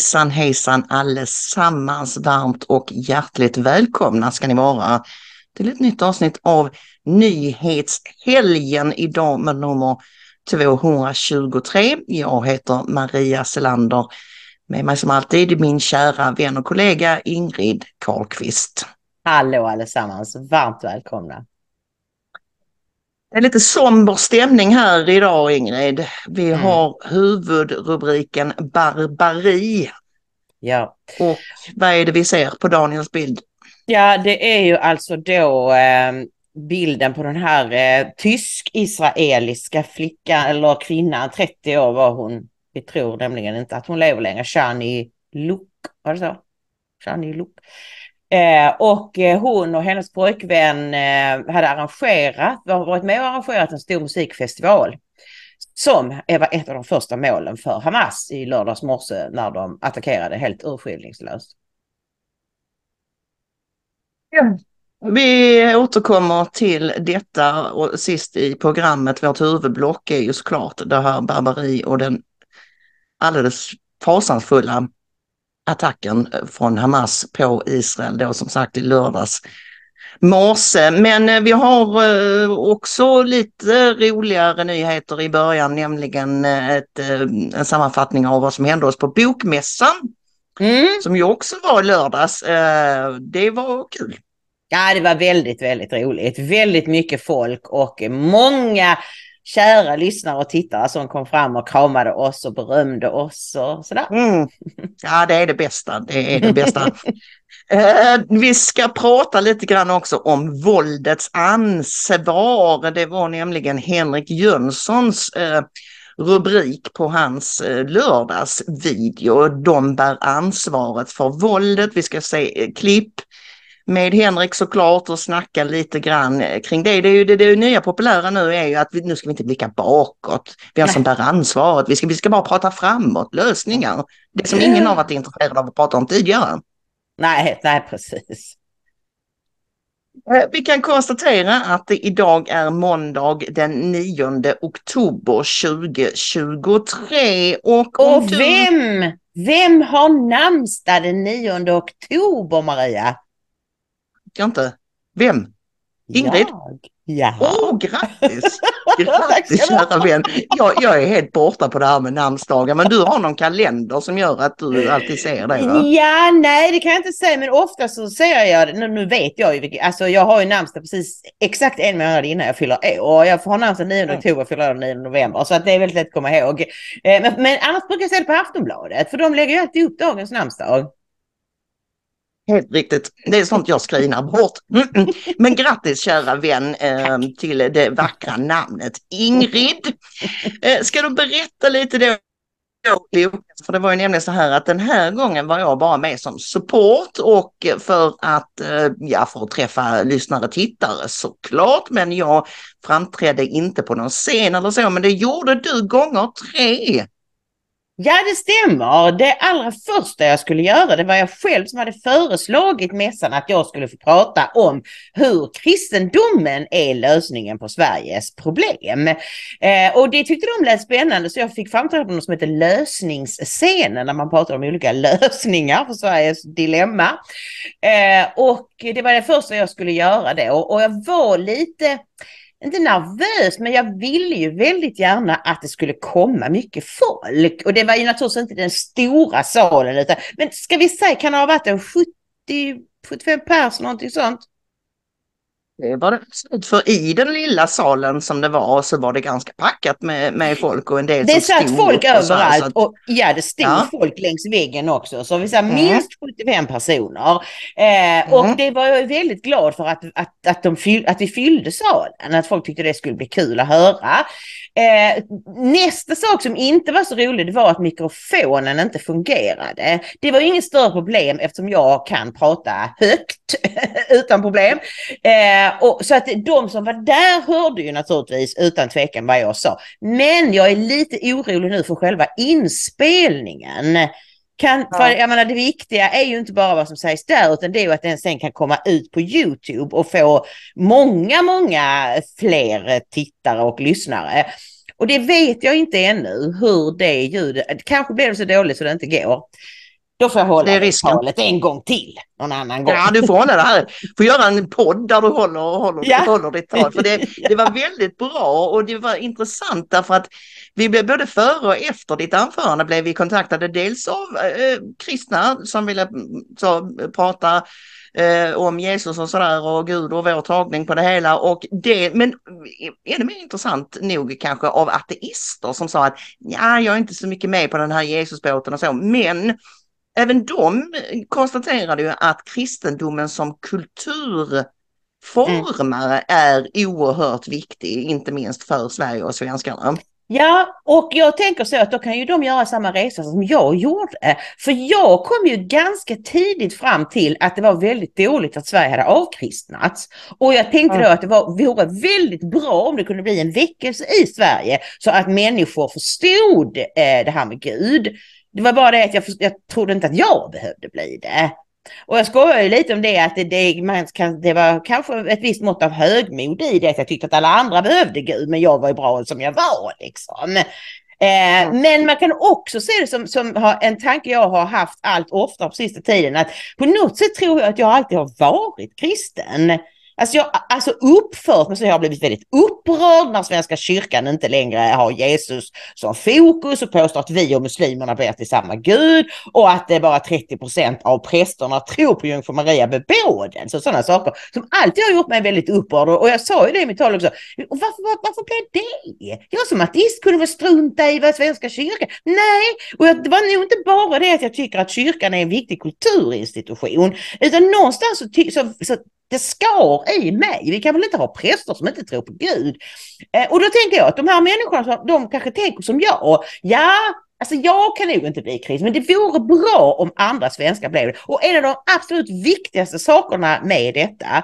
Hejsan hejsan allesammans, varmt och hjärtligt välkomna ska ni vara till ett nytt avsnitt av Nyhetshelgen idag med nummer 223. Jag heter Maria Selander. Med mig som alltid min kära vän och kollega Ingrid Karlqvist. Hallå allesammans, varmt välkomna. Det är lite somber stämning här idag Ingrid. Vi Mm. har huvudrubriken Barbari. Ja. Och vad är det vi ser på Daniels bild? ja, det är ju alltså då eh, bilden på den här eh, tysk-israeliska flickan eller kvinnan, 30 år var hon. Vi tror nämligen inte att hon lever längre. Shani Luk, var det så? Shani Luk. Eh, och eh, hon och hennes pojkvän eh, hade arrangerat, varit med och arrangerat en stor musikfestival. Som var ett av de första målen för Hamas i lördags morse när de attackerade helt urskillningslöst. Vi återkommer till detta och sist i programmet, vårt huvudblock är ju såklart det här barbari och den alldeles fasansfulla attacken från Hamas på Israel då som sagt i lördags morse. Men eh, vi har eh, också lite roligare nyheter i början, nämligen eh, ett, eh, en sammanfattning av vad som hände oss på Bokmässan Mm. som ju också var lördags. Eh, Det var kul. Ja, det var väldigt, väldigt roligt. Väldigt mycket folk och många kära lyssnare och tittare som kom fram och kramade oss och berömde oss och sådär. Mm. Ja, det är det bästa. Det är det bästa. Eh, vi ska prata lite grann också om våldets ansvar. Det var nämligen Henrik Jönssons eh, rubrik på hans eh, lördagsvideo. De bär ansvaret för våldet. Vi ska se klipp med Henrik såklart och snacka lite grann kring det. Det, är ju, det, det nya populära nu är ju att vi, nu ska vi inte blicka bakåt. Vem som bär ansvaret. Vi ska, vi ska bara prata framåt, lösningar. Det som ingen har varit intresserad av att prata om tidigare. Nej, nej precis. Eh, Vi kan konstatera att det idag är måndag den 9 oktober 2023. Och, Och du- vem, vem har namnsdag den 9 oktober, Maria? Jag inte. Vem? Ingrid? Jag. Ja. Åh, grattis! Tack Grattis ha. kära vän! Jag, jag är helt borta på det här med namnsdagar men du har någon kalender som gör att du alltid ser det va? Ja, nej det kan jag inte säga, men ofta så ser jag det. Nu, nu vet jag ju, alltså jag har ju namnsdag precis exakt en månad innan jag fyller år. Och jag får ha namnsdag 9 Mm. oktober och fyller år 9 november. Så att det är väldigt lätt att komma ihåg. Eh, Men, men annars brukar jag se det på Aftonbladet, för de lägger ju alltid upp dagens namnsdag. Helt riktigt. Det är sånt jag skrinar bort. Men grattis kära vän eh, till det vackra namnet Ingrid. Eh, ska du berätta lite då? För det var ju nämligen så här att den här gången var jag bara med som support och för att, eh, ja, för att träffa lyssnare och tittare såklart. Men jag framträdde inte på någon scen eller så, men det gjorde du gånger tre. Ja, det stämmer. Det allra första jag skulle göra, det var jag själv som hade föreslagit mässan att jag skulle få prata om hur kristendomen är lösningen på Sveriges problem. Eh, och det tyckte de lät spännande så jag fick framträda på något som heter lösningsscenen när man pratar om olika lösningar för Sveriges dilemma. Eh, och det var det första jag skulle göra då och jag var lite inte nervös, men jag ville ju väldigt gärna att det skulle komma mycket folk. Och det var ju naturligtvis inte den stora salen, utan, men ska vi säga, kan det ha varit en 70, 75 pers, någonting sånt? Det var det. För i den lilla salen som det var så var det ganska packat med, med folk och en del Det satt folk överallt och, och ja, det stod ja. folk längs väggen också. Så vi sa mm. minst 75 personer. Eh, mm. Och det var jag väldigt glad för att, att, att, de fyll, att vi fyllde salen, att folk tyckte det skulle bli kul att höra. Eh, nästa sak som inte var så rolig det var att mikrofonen inte fungerade. Det var inget större problem eftersom jag kan prata högt utan problem. Eh, och, så att de som var där hörde ju naturligtvis utan tvekan vad jag sa. Men jag är lite orolig nu för själva inspelningen. Kan, Ja. för jag menar, det viktiga är ju inte bara vad som sägs där utan det är ju att den sen kan komma ut på Youtube och få många, många fler tittare och lyssnare. Och det vet jag inte ännu hur det ljudet, kanske blir det så dåligt så det inte går. Då får jag hålla Det är det talet en gång till någon annan gång. Ja, du får hålla det här. får göra en podd där du håller, och håller, Ja. håller ditt tal. För det, det var väldigt bra och det var intressant därför att vi blev både före och efter ditt anförande blev vi kontaktade dels av eh, kristna som ville mm, så, prata eh, om Jesus och sådär och Gud och vår tagning på det hela. Och det, men ännu mer intressant nog kanske av ateister som sa att ja, jag är inte så mycket med på den här Jesusbåten och så, men Även de konstaterade ju att kristendomen som kulturformare är oerhört viktig, inte minst för Sverige och svenskarna. Ja, och jag tänker så att då kan ju de göra samma resa som jag gjorde. För jag kom ju ganska tidigt fram till att det var väldigt dåligt att Sverige hade avkristnats. Och jag tänkte då att det var, vore väldigt bra om det kunde bli en väckelse i Sverige så att människor förstod eh, det här med Gud. Det var bara det att jag, jag trodde inte att jag behövde bli det. Och jag skojar ju lite om det att det, det, man kan, det var kanske ett visst mått av högmod i det. Att jag tyckte att alla andra behövde Gud men jag var ju bra som jag var liksom. Eh, Men man kan också se det som, som har, en tanke jag har haft allt oftare på sista tiden. Att på något sätt tror jag att jag alltid har varit kristen. Alltså jag alltså uppfört mig så jag har blivit väldigt upprörd när Svenska kyrkan inte längre har Jesus som fokus och påstår att vi och muslimerna ber till samma gud och att det är bara 30 procent av prästerna tror på Jungfru Maria bebåden. och sådana saker som alltid har gjort mig väldigt upprörd och jag sa ju det i mitt tal också. Och varför, var, varför blev det? Jag som ateist kunde väl strunta i vad Svenska kyrkan... Nej, och jag, det var nog inte bara det att jag tycker att kyrkan är en viktig kulturinstitution utan någonstans så, ty, så, så det skar i mig. Vi kan väl inte ha präster som inte tror på Gud. Eh, och då tänker jag att de här människorna, de kanske tänker som jag. Ja, alltså jag kan nog inte bli kristen, men det vore bra om andra svenskar blev det. Och en av de absolut viktigaste sakerna med detta,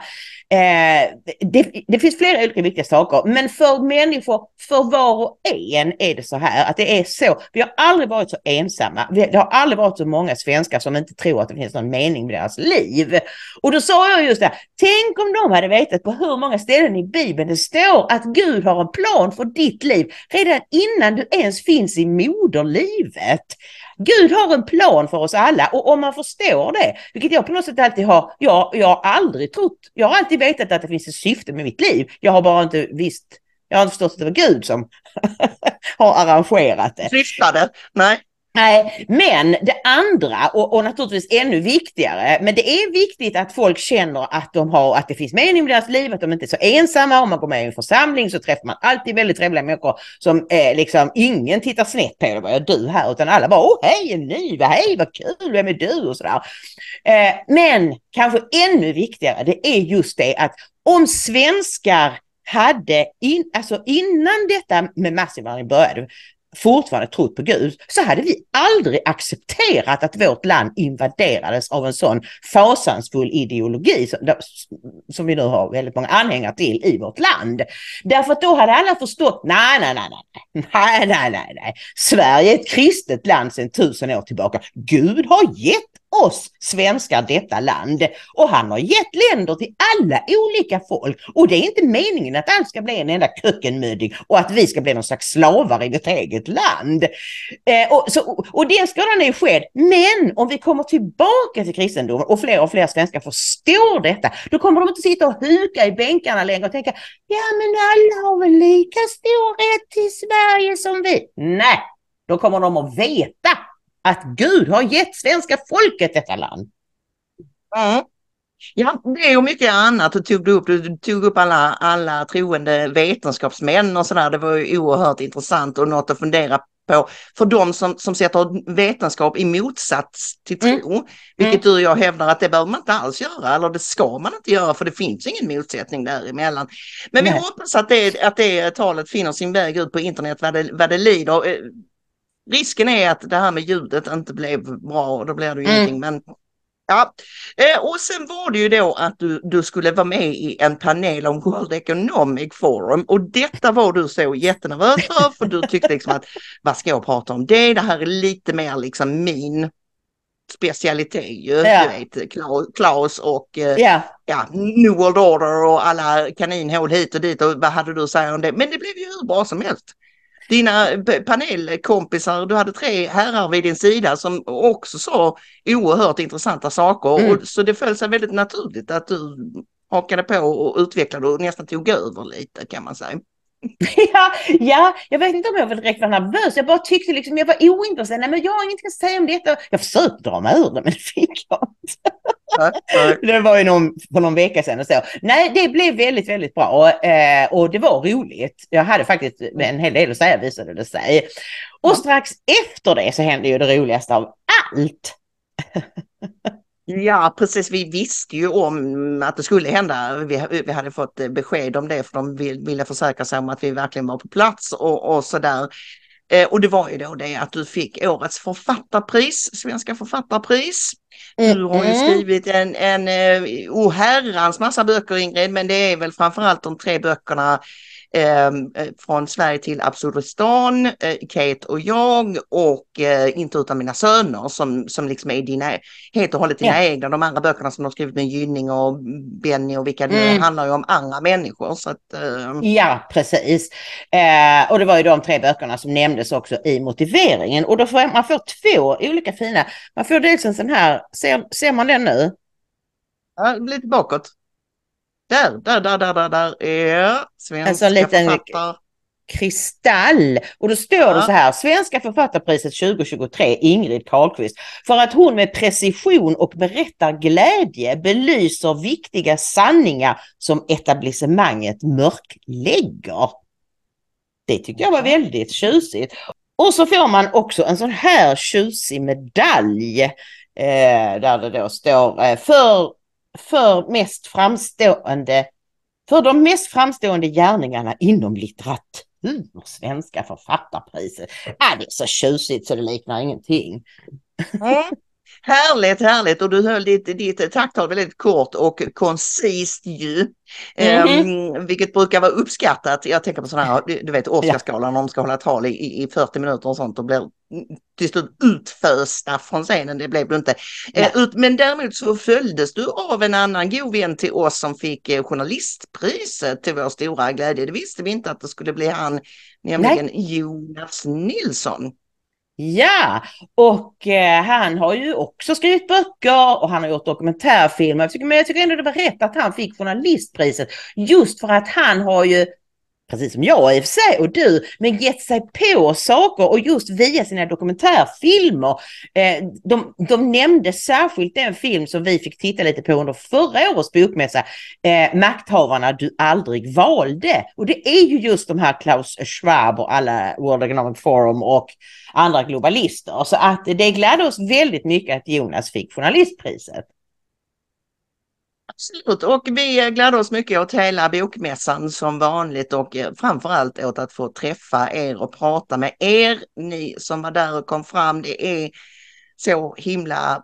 eh, det, det finns flera olika viktiga saker, men för människor, för var och en är det så här att det är så. Vi har aldrig varit så ensamma. Vi, det har aldrig varit så många svenskar som inte tror att det finns någon mening med deras liv. Och då sa jag just det, här, tänk om de hade vetat på hur många ställen i Bibeln det står att Gud har en plan för ditt liv redan innan du ens finns i moderlivet. Gud har en plan för oss alla och om man förstår det, vilket jag på något sätt alltid har, jag, jag har aldrig trott, jag har alltid vetat att det finns ett syfte med mitt liv. Jag har bara inte visst, jag har inte förstått att det var Gud som har arrangerat det. Syftade? Nej. Nej, men det andra och, och naturligtvis ännu viktigare, men det är viktigt att folk känner att de har, att det finns mening med deras liv, att de inte är så ensamma. Om man går med i en församling så träffar man alltid väldigt trevliga människor som eh, liksom ingen tittar snett på, vad gör du här? Utan alla bara, åh hej, en ny, vad hej, vad kul, vem är du? Och sådär. Eh, men kanske ännu viktigare, det är just det att om svenskar hade, in, alltså innan detta med massinvandring började, fortfarande trott på Gud, så hade vi aldrig accepterat att vårt land invaderades av en sån fasansfull ideologi som, som vi nu har väldigt många anhängare till i vårt land. Därför att då hade alla förstått, nej, nej, nej, nej, nej, nej, nej, Sverige är ett kristet land sedan tusen år tillbaka. Gud har gett oss svenskar detta land och han har gett länder till alla olika folk och det är inte meningen att allt ska bli en enda kökkenmödding och att vi ska bli någon slags slavar i vårt eget land. Eh, och, så, och den skadan är ju skedd. Men om vi kommer tillbaka till kristendomen och fler och fler svenskar förstår detta, då kommer de inte sitta och huka i bänkarna längre och tänka, ja men alla har väl lika stor rätt till Sverige som vi. Nej, då kommer de att veta att Gud har gett svenska folket detta land. Mm. Ja, det och mycket annat. Du tog upp, du tog upp alla, alla troende vetenskapsmän och sådär. Det var ju oerhört intressant och något att fundera på för de som, som sätter vetenskap i motsats till tro, mm. vilket du och jag hävdar att det behöver man inte alls göra, eller det ska man inte göra för det finns ingen motsättning däremellan. Men Nej. vi hoppas att det, att det talet finner sin väg ut på internet vad det, vad det lider. Risken är att det här med ljudet inte blev bra och då blir det ju mm. ingenting. Men Ja, eh, och sen var det ju då att du, du skulle vara med i en panel om World Economic Forum och detta var du så jättenervös för för du tyckte liksom att vad ska jag prata om det? Det här är lite mer liksom min specialitet ju. Ja. Du vet Klaus och ja. ja, New World Order och alla kaninhål hit och dit och vad hade du att säga om det? Men det blev ju hur bra som helst dina panelkompisar, du hade tre herrar vid din sida som också sa oerhört intressanta saker. Mm. Och, så det föll sig väldigt naturligt att du hakade på och utvecklade och nästan tog över lite kan man säga. ja, ja, jag vet inte om jag direkt var nervös. Jag bara tyckte liksom jag var ointresserad. Nej, men jag har ingenting att säga om detta. Jag försökte dra mig ur det, men det fick jag inte. det var ju någon, för någon vecka sedan och så. Nej, det blev väldigt, väldigt bra och, eh, och det var roligt. Jag hade faktiskt en hel del att säga visade det sig. Och strax efter det så hände ju det roligaste av allt. Ja, precis. Vi visste ju om att det skulle hända. Vi, vi hade fått besked om det för de ville försäkra sig om att vi verkligen var på plats och, och så där. Eh, och det var ju då det att du fick årets författarpris, Svenska författarpris. Du har ju skrivit en, en oh herrans massa böcker Ingrid, men det är väl framförallt de tre böckerna eh, från Sverige till Absurdistan, eh, Kate och jag och eh, Inte utan mina söner som, som liksom är dina, helt och hållet dina ja. egna. De andra böckerna som har skrivit med Gynning och Benny och vilka mm. det handlar ju om andra människor. Så att, eh... Ja, precis. Eh, och det var ju de tre böckerna som nämndes också i motiveringen och då får man får två olika fina. Man får dels en sån här, ser, ser man den nu? Ja, lite bakåt. Där, där, där, där, där, där är svenska alltså en liten författare. kristall. Och då står ja. det så här, Svenska författarpriset 2023, Ingrid Carlqvist, för att hon med precision och berättarglädje belyser viktiga sanningar som etablissemanget mörklägger. Det tyckte jag var väldigt tjusigt. Och så får man också en sån här tjusig medalj eh, där det då står eh, för för mest framstående, för de mest framstående gärningarna inom litteratur, Svenska författarpriset. Äh, det är så tjusigt så det liknar ingenting. Mm. Härligt, härligt och du höll ditt, ditt tacktal väldigt kort och koncist ju. Mm -hmm. um, vilket brukar vara uppskattat. Jag tänker på sådana här, du vet Oscarsgalan när de ska hålla tal i, i 40 minuter och sånt och blir till slut utfösta från scenen. Det blev du inte. Uh, ut, men däremot så följdes du av en annan god vän till oss som fick uh, journalistpriset till vår stora glädje. Det visste vi inte att det skulle bli han, nämligen Nej. Jonas Nilsson. Ja, och eh, han har ju också skrivit böcker och han har gjort dokumentärfilmer. Men jag tycker ändå det var rätt att han fick journalistpriset just för att han har ju precis som jag i och för sig och du, men gett sig på saker och just via sina dokumentärfilmer. Eh, de, de nämnde särskilt den film som vi fick titta lite på under förra årets bokmässa, eh, Makthavarna du aldrig valde. Och det är ju just de här Klaus Schwab och alla World Economic Forum och andra globalister. Så att det gladde oss väldigt mycket att Jonas fick journalistpriset. Absolut, och vi gläder oss mycket åt hela bokmässan som vanligt och eh, framförallt åt att få träffa er och prata med er, ni som var där och kom fram. Det är så himla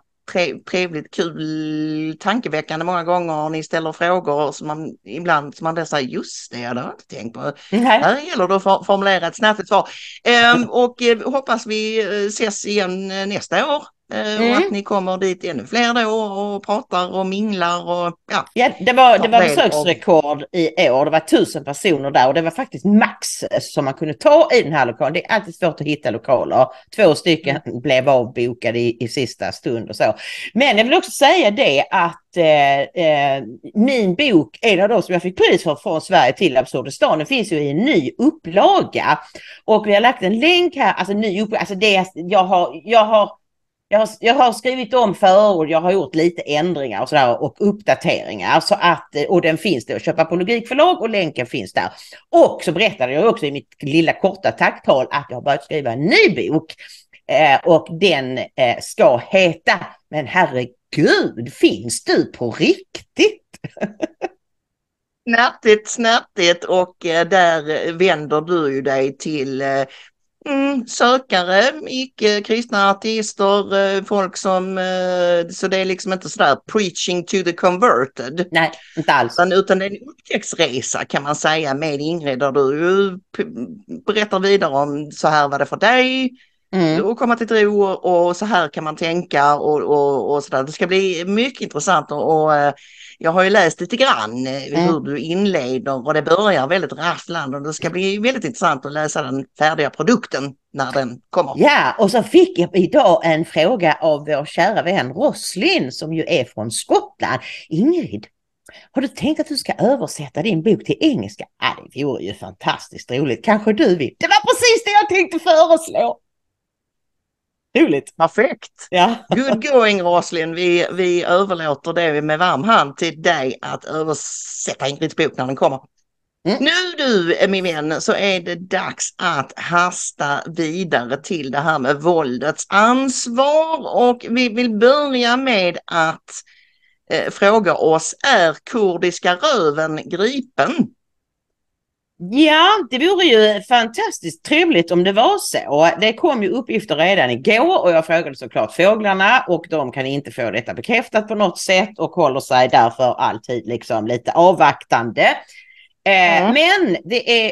trevligt, kul, tankeväckande många gånger. Ni ställer frågor som man ibland som man blir säger just det, jag hade inte tänkt på. Nej. Här gäller det att formulera ett snabbt svar. Ehm, och eh, hoppas vi eh, ses igen nästa år Mm. Och att mm. ni kommer dit ännu fler då och pratar och minglar och ja. ja det var, det var besöksrekord i år. Det var tusen personer där och det var faktiskt max som man kunde ta i den här lokalen. Det är alltid svårt att hitta lokaler. Två stycken blev avbokade i, i sista stund och så. Men jag vill också säga det att eh, eh, min bok, en av de som jag fick pris för från Sverige till Absurdistan, den finns ju i en ny upplaga. Och vi har lagt en länk här, alltså ny upplaga, alltså det jag har, jag har jag har, jag har skrivit om förord, jag har gjort lite ändringar och sådär och uppdateringar. Så att, eh, och den finns där att köpa på Logikförlag och länken finns där. Och så berättade jag också i mitt lilla korta tacktal att jag har börjat skriva en ny bok. Eh, och den eh, ska heta Men herregud, finns du på riktigt? Snärtigt, snärtigt och eh, där vänder du ju dig till eh, mm, sökare, icke-kristna artister, eh, folk som, så det är liksom inte sådär preaching to the converted. Nej, inte alls. Utan, utan det är en upptäcktsresa kan man säga med Ingrid där du berättar vidare om så här var det för dig, Mm. och komma till tro och så här kan man tänka och, och, och sådär. Det ska bli mycket intressant och, och jag har ju läst lite grann eh, mm. hur du inleder och det börjar väldigt rafflande och det ska bli väldigt intressant att läsa den färdiga produkten när den kommer. Ja, och så fick jag idag en fråga av vår kära vän Roslin som ju är från Skottland. Ingrid, har du tänkt att du ska översätta din bok till engelska? Ja, det vore ju fantastiskt roligt. Kanske du vill? Det var precis det jag tänkte föreslå. Roligt. Perfekt. Ja. Good going Roslin. Vi, vi överlåter det med varm hand till dig att översätta Ingrids bok när den kommer. Mm. Nu du min vän så är det dags att hasta vidare till det här med våldets ansvar och vi vill börja med att eh, fråga oss, är kurdiska röven gripen? Ja, det vore ju fantastiskt trevligt om det var så. Det kom ju uppgifter redan igår och jag frågade såklart fåglarna och de kan inte få detta bekräftat på något sätt och håller sig därför alltid liksom lite avvaktande. Mm. Men det är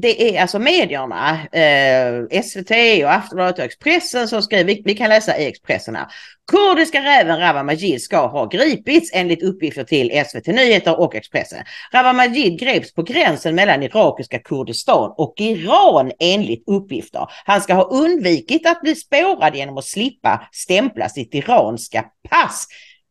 det är alltså medierna, eh, SVT och Aftonbladet och Expressen som skriver, vi, vi, kan läsa i Expressen här. Kurdiska räven Rawa Majid ska ha gripits enligt uppgifter till SVT Nyheter och Expressen. Rawa Majid greps på gränsen mellan irakiska Kurdistan och Iran enligt uppgifter. Han ska ha undvikit att bli spårad genom att slippa stämpla sitt iranska pass.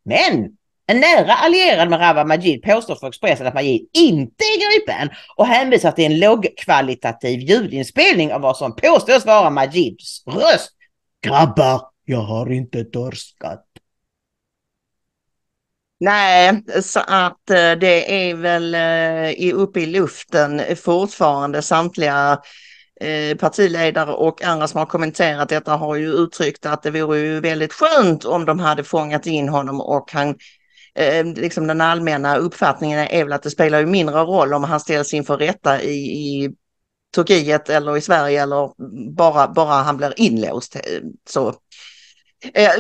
Men en nära allierad med Rawa Majid påstår för Expressen att Majid inte är gripen och hänvisar till en lågkvalitativ ljudinspelning av vad som påstås vara Majids röst. Grabbar, jag har inte torskat. Nej, så att eh, det är väl eh, uppe i luften fortfarande samtliga eh, partiledare och andra som har kommenterat detta har ju uttryckt att det vore ju väldigt skönt om de hade fångat in honom och han eh, liksom den allmänna uppfattningen är väl att det spelar ju mindre roll om han ställs inför rätta i, i Turkiet eller i Sverige eller bara, bara han blir inlåst. Så, eh,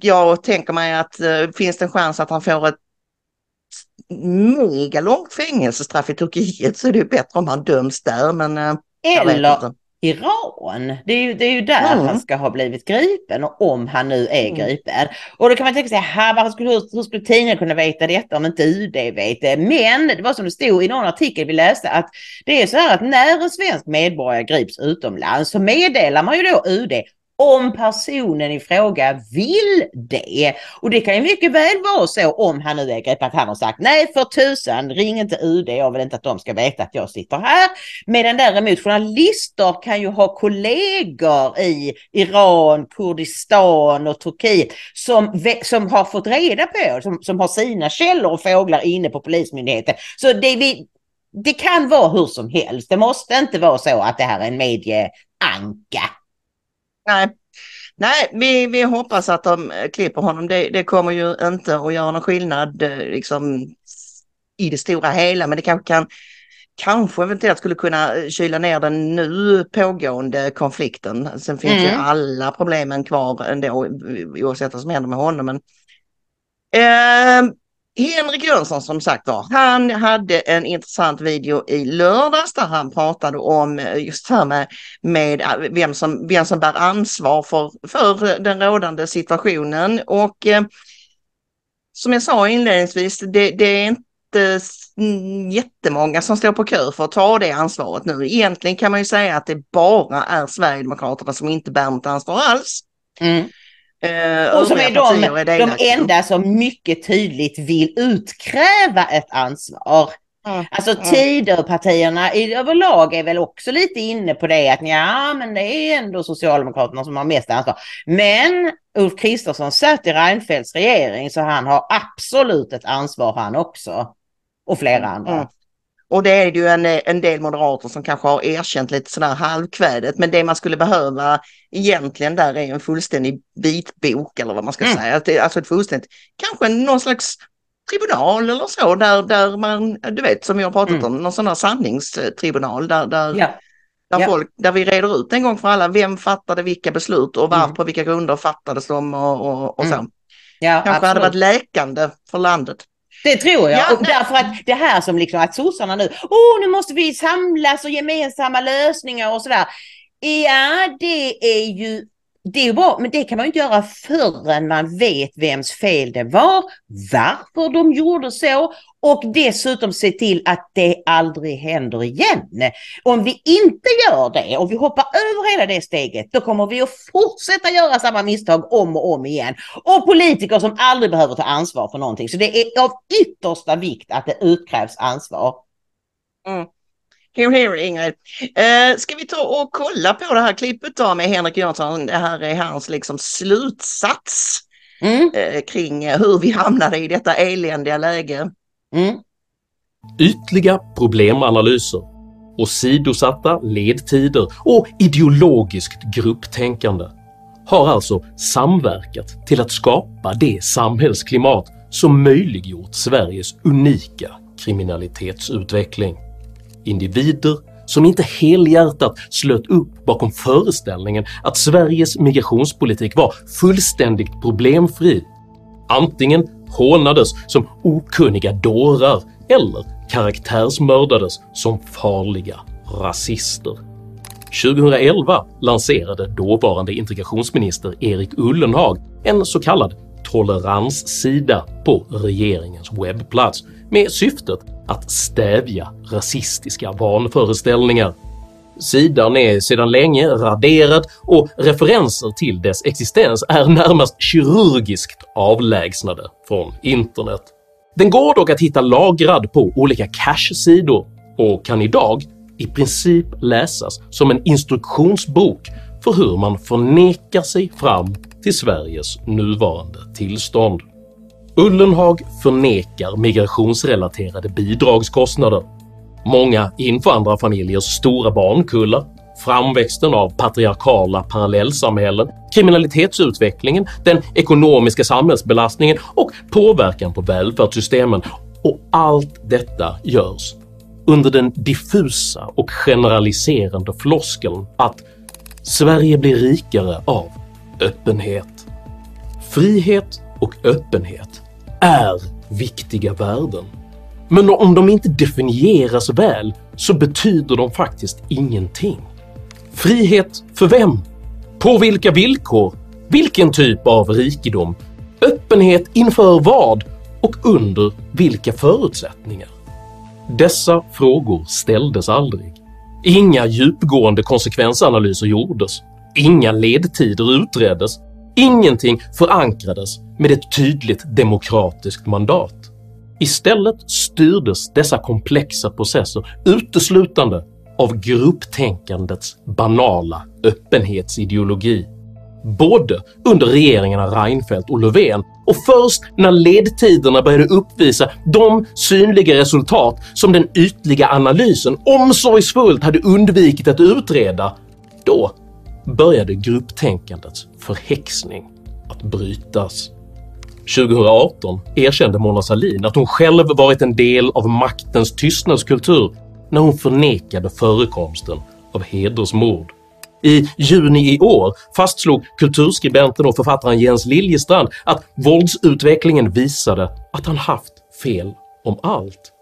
jag tänker mig att eh, finns det en chans att han får ett mega långt fängelsestraff i Turkiet så är det bättre om han döms där. Men, eh, eller Iran. Det är ju, det är ju där mm. han ska ha blivit gripen och om han nu är mm. gripen. Och då kan man tänka sig, varför skulle, hur, hur skulle tidningen kunna veta detta om inte UD vet det? Men det var som det stod i någon artikel vi läste att det är så här att när en svensk medborgare grips utomlands så meddelar man ju då UD om personen i fråga vill det. Och det kan ju mycket väl vara så om han nu är gripet att han har sagt nej för tusan, ring inte UD, jag vill inte att de ska veta att jag sitter här. Medan däremot journalister kan ju ha kollegor i Iran, Kurdistan och Turkiet som, som har fått reda på, som, som har sina källor och fåglar inne på Polismyndigheten. Så det, vi, det kan vara hur som helst. Det måste inte vara så att det här är en medieanka. Nej, Nej vi, vi hoppas att de eh, klipper honom. Det, det kommer ju inte att göra någon skillnad eh, liksom, i det stora hela, men det kanske kan kanske eventuellt skulle kunna eh, kyla ner den nu pågående konflikten. Sen finns mm. ju alla problemen kvar ändå oavsett vad som händer med honom. Men, eh, Henrik Jönsson som sagt var, han hade en intressant video i lördags där han pratade om eh, just det här med, med eh, vem, som, vem som bär ansvar för, för den rådande situationen. Och eh, som jag sa inledningsvis, det, det är inte mm, jättemånga som står på kö för att ta det ansvaret nu. Egentligen kan man ju säga att det bara är Sverigedemokraterna som inte bär något ansvar alls. Mm. Uh, och som är de, är de enda som mycket tydligt vill utkräva ett ansvar. Mm. Alltså Tidöpartierna överlag är väl också lite inne på det att ja men det är ändå Socialdemokraterna som har mest ansvar. Men Ulf Kristersson satt i Reinfeldts regering så han har absolut ett ansvar han också. Och flera andra. Mm. Och det är ju en, en del moderater som kanske har erkänt lite sådär halvkvädet. Men det man skulle behöva egentligen där är en fullständig vitbok eller vad man ska mm. säga. Alltså ett fullständigt, kanske någon slags tribunal eller så där, där man, du vet som vi har pratat mm. om, någon sån här sanningstribunal där, där, ja. där, ja. Folk, där vi reder ut en gång för alla vem fattade vilka beslut och varför, mm. på vilka grunder fattades de och, och, och så. Mm. Ja, Kanske absolut. hade varit läkande för landet. Det tror jag. Ja, och därför att det här som liksom att sossarna nu, åh nu måste vi samlas och gemensamma lösningar och sådär. Ja, det är ju det är bra, men det kan man inte göra förrän man vet vems fel det var, varför de gjorde så och dessutom se till att det aldrig händer igen. Om vi inte gör det och vi hoppar över hela det steget, då kommer vi att fortsätta göra samma misstag om och om igen. Och politiker som aldrig behöver ta ansvar för någonting. Så det är av yttersta vikt att det utkrävs ansvar. Mm. Here, here Ingrid. Uh, ska vi ta och kolla på det här klippet då med Henrik Jönsson? Det här är hans liksom slutsats mm. uh, kring hur vi hamnade i detta eländiga läge. Mm. Ytliga problemanalyser, åsidosatta ledtider och ideologiskt grupptänkande har alltså samverkat till att skapa det samhällsklimat som möjliggjort Sveriges unika kriminalitetsutveckling individer som inte helhjärtat slöt upp bakom föreställningen att Sveriges migrationspolitik var fullständigt problemfri. Antingen hånades som okunniga dårar eller karaktärsmördades som farliga rasister. 2011 lanserade dåvarande integrationsminister Erik Ullenhag en så kallad toleranssida på regeringens webbplats med syftet att stävja rasistiska vanföreställningar. Sidan är sedan länge raderad och referenser till dess existens är närmast kirurgiskt avlägsnade från internet. Den går dock att hitta lagrad på olika cache-sidor och kan idag i princip läsas som en instruktionsbok för hur man förnekar sig fram till Sveriges nuvarande tillstånd. Ullenhag förnekar migrationsrelaterade bidragskostnader. Många invandrarfamiljers stora barnkullar, framväxten av patriarkala parallellsamhällen, kriminalitetsutvecklingen, den ekonomiska samhällsbelastningen och påverkan på välfärdssystemen och allt detta görs under den diffusa och generaliserande floskeln att “Sverige blir rikare av öppenhet”. Frihet och öppenhet är viktiga värden. Men om de inte definieras väl så betyder de faktiskt ingenting. Frihet för vem? På vilka villkor? Vilken typ av rikedom? Öppenhet inför vad? Och under vilka förutsättningar? Dessa frågor ställdes aldrig. Inga djupgående konsekvensanalyser gjordes, inga ledtider utreddes, ingenting förankrades med ett tydligt demokratiskt mandat. Istället styrdes dessa komplexa processer uteslutande av grupptänkandets banala öppenhetsideologi, både under regeringarna Reinfeldt och Löfven och först när ledtiderna började uppvisa de synliga resultat som den ytliga analysen omsorgsfullt hade undvikit att utreda, då började grupptänkandets förhäxning att brytas. 2018 erkände Mona Sahlin att hon själv varit en del av maktens tystnadskultur när hon förnekade förekomsten av hedersmord. I juni i år fastslog kulturskribenten och författaren Jens Liljestrand att våldsutvecklingen visade att han haft fel om allt.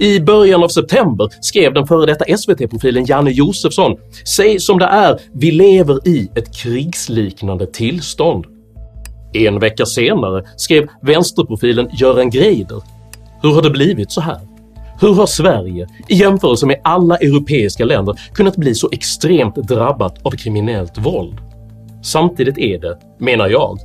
I början av september skrev den före detta SVT-profilen Janne Josefsson “Säg som det är, vi lever i ett krigsliknande tillstånd” En vecka senare skrev vänsterprofilen Göran Greider “Hur har det blivit så här? Hur har Sverige, i jämförelse med alla europeiska länder, kunnat bli så extremt drabbat av kriminellt våld?” Samtidigt är det, menar jag,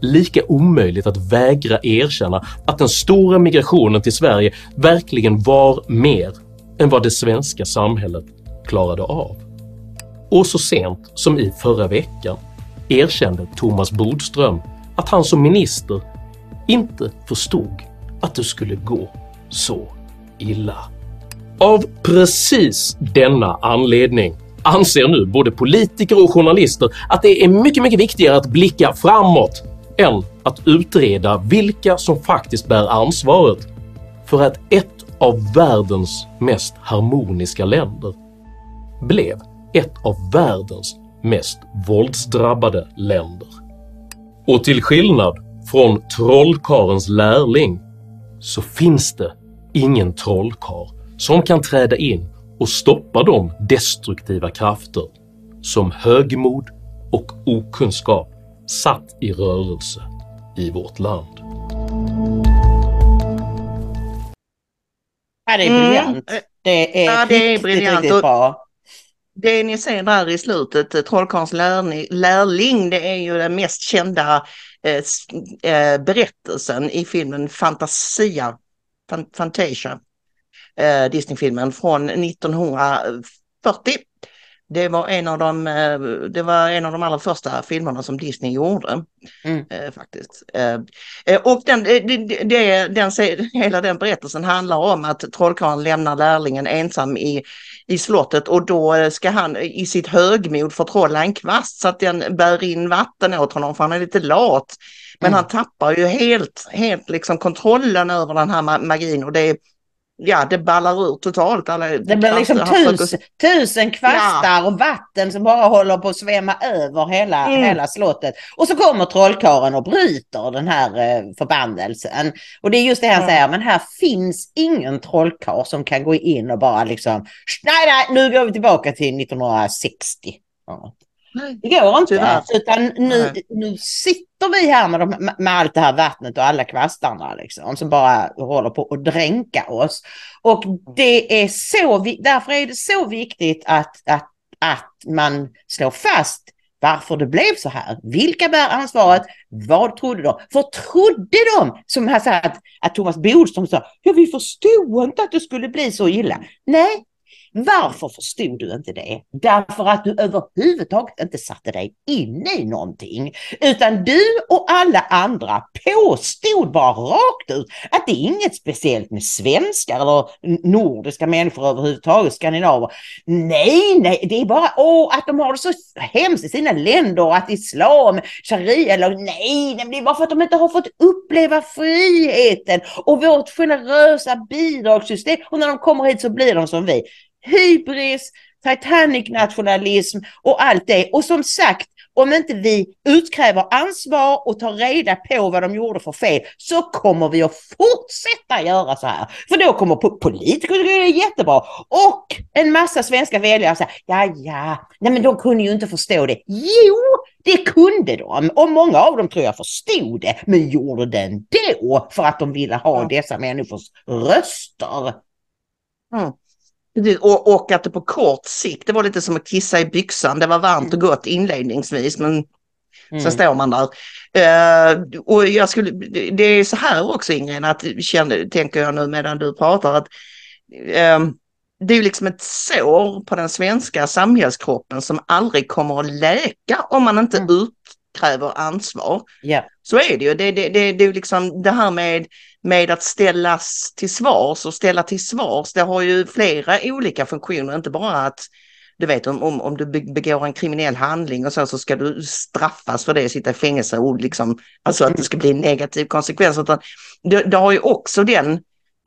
lika omöjligt att vägra erkänna att den stora migrationen till Sverige verkligen var mer än vad det svenska samhället klarade av. Och så sent som i förra veckan erkände Thomas Bodström att han som minister inte förstod att det skulle gå så illa. Av precis denna anledning anser nu både politiker och journalister att det är mycket, mycket viktigare att blicka framåt än att utreda vilka som faktiskt bär ansvaret för att ett av världens mest harmoniska länder blev ett av världens mest våldsdrabbade länder. Och till skillnad från trollkarens lärling så finns det ingen trollkarl som kan träda in och stoppa de destruktiva krafter som högmod och okunskap satt i rörelse i vårt land. Ja, det är Mm. briljant. Det är, Ja, det är riktigt, briljant. riktigt bra. Det ni ser där i slutet, eh, Trollkarlens lärling, det är ju den mest kända eh, eh, berättelsen i filmen Fantasia, Fan, Fantasia, eh, Disneyfilmen från 1940. Det var, en av de, eh, det var en av de allra första filmerna som Disney gjorde. Mm. Eh, faktiskt. Eh, eh, och den, eh, det, det, den, hela den berättelsen handlar om att trollkarlen lämnar lärlingen ensam i, i slottet och då ska han i sitt högmod förtrolla en kvast så att den bär in vatten åt honom för han är lite lat. Men Mm. han tappar ju helt, helt liksom kontrollen över den här ma- magin och det, ja, det ballar ur totalt. Alla Det blir liksom försöker- tusen, kvastar och vatten som bara håller på att svämma över hela, Mm. hela slottet. Och så kommer trollkarlen och bryter den här eh, förbannelsen. Och det är just det han Ja. säger, men här finns ingen trollkarl som kan gå in och bara liksom, nej, nej, nu går vi tillbaka till 1960. Ja. Det går inte. Tyvärr. Utan nu, Nej. nu sitter vi här med, de, med allt det här vattnet och alla kvastarna liksom, som bara håller på att dränka oss. Och det är så, därför är det så viktigt att, att, att man slår fast varför det blev så här. Vilka bär ansvaret? Vad trodde de? För trodde de, som här sa att, att Thomas Bodström sa, ja vi förstod inte att det skulle bli så illa. Nej, varför förstod du inte det? Därför att du överhuvudtaget inte satte dig in i någonting. Utan du och alla andra påstod bara rakt ut att det är inget speciellt med svenskar eller nordiska människor överhuvudtaget, skandinaver. Nej, nej, det är bara åh, att de har det så hemskt i sina länder och att islam, sharia, eller nej, nej, det är bara för att de inte har fått uppleva friheten och vårt generösa bidragssystem. Och när de kommer hit så blir de som vi hybris, Titanic-nationalism och allt det. Och som sagt, om inte vi utkräver ansvar och tar reda på vad de gjorde för fel så kommer vi att fortsätta göra så här. För då kommer po- politiker tycka det är jättebra och en massa svenska väljare säger ja, ja, nej men de kunde ju inte förstå det. Jo, det kunde de och många av dem tror jag förstod det men gjorde det ändå för att de ville ha dessa människors röster. Mm. Och, och att det på kort sikt, det var lite som att kissa i byxan. Det var varmt och gott inledningsvis men Mm. sen står man där. Eh, och jag skulle, det är så här också Ingrid, att känner, tänker jag nu medan du pratar, att eh, det är liksom ett sår på den svenska samhällskroppen som aldrig kommer att läka om man inte Mm. Utkräver ansvar. Ja. Så är det ju. Det, det, det, det är liksom det här med, med att ställas till svars och ställa till svars. Det har ju flera olika funktioner, inte bara att du vet om, om, om du be- begår en kriminell handling och så, så ska du straffas för det, sitta i fängelse och liksom, alltså att det ska bli en negativ konsekvens. Utan det, det har ju också den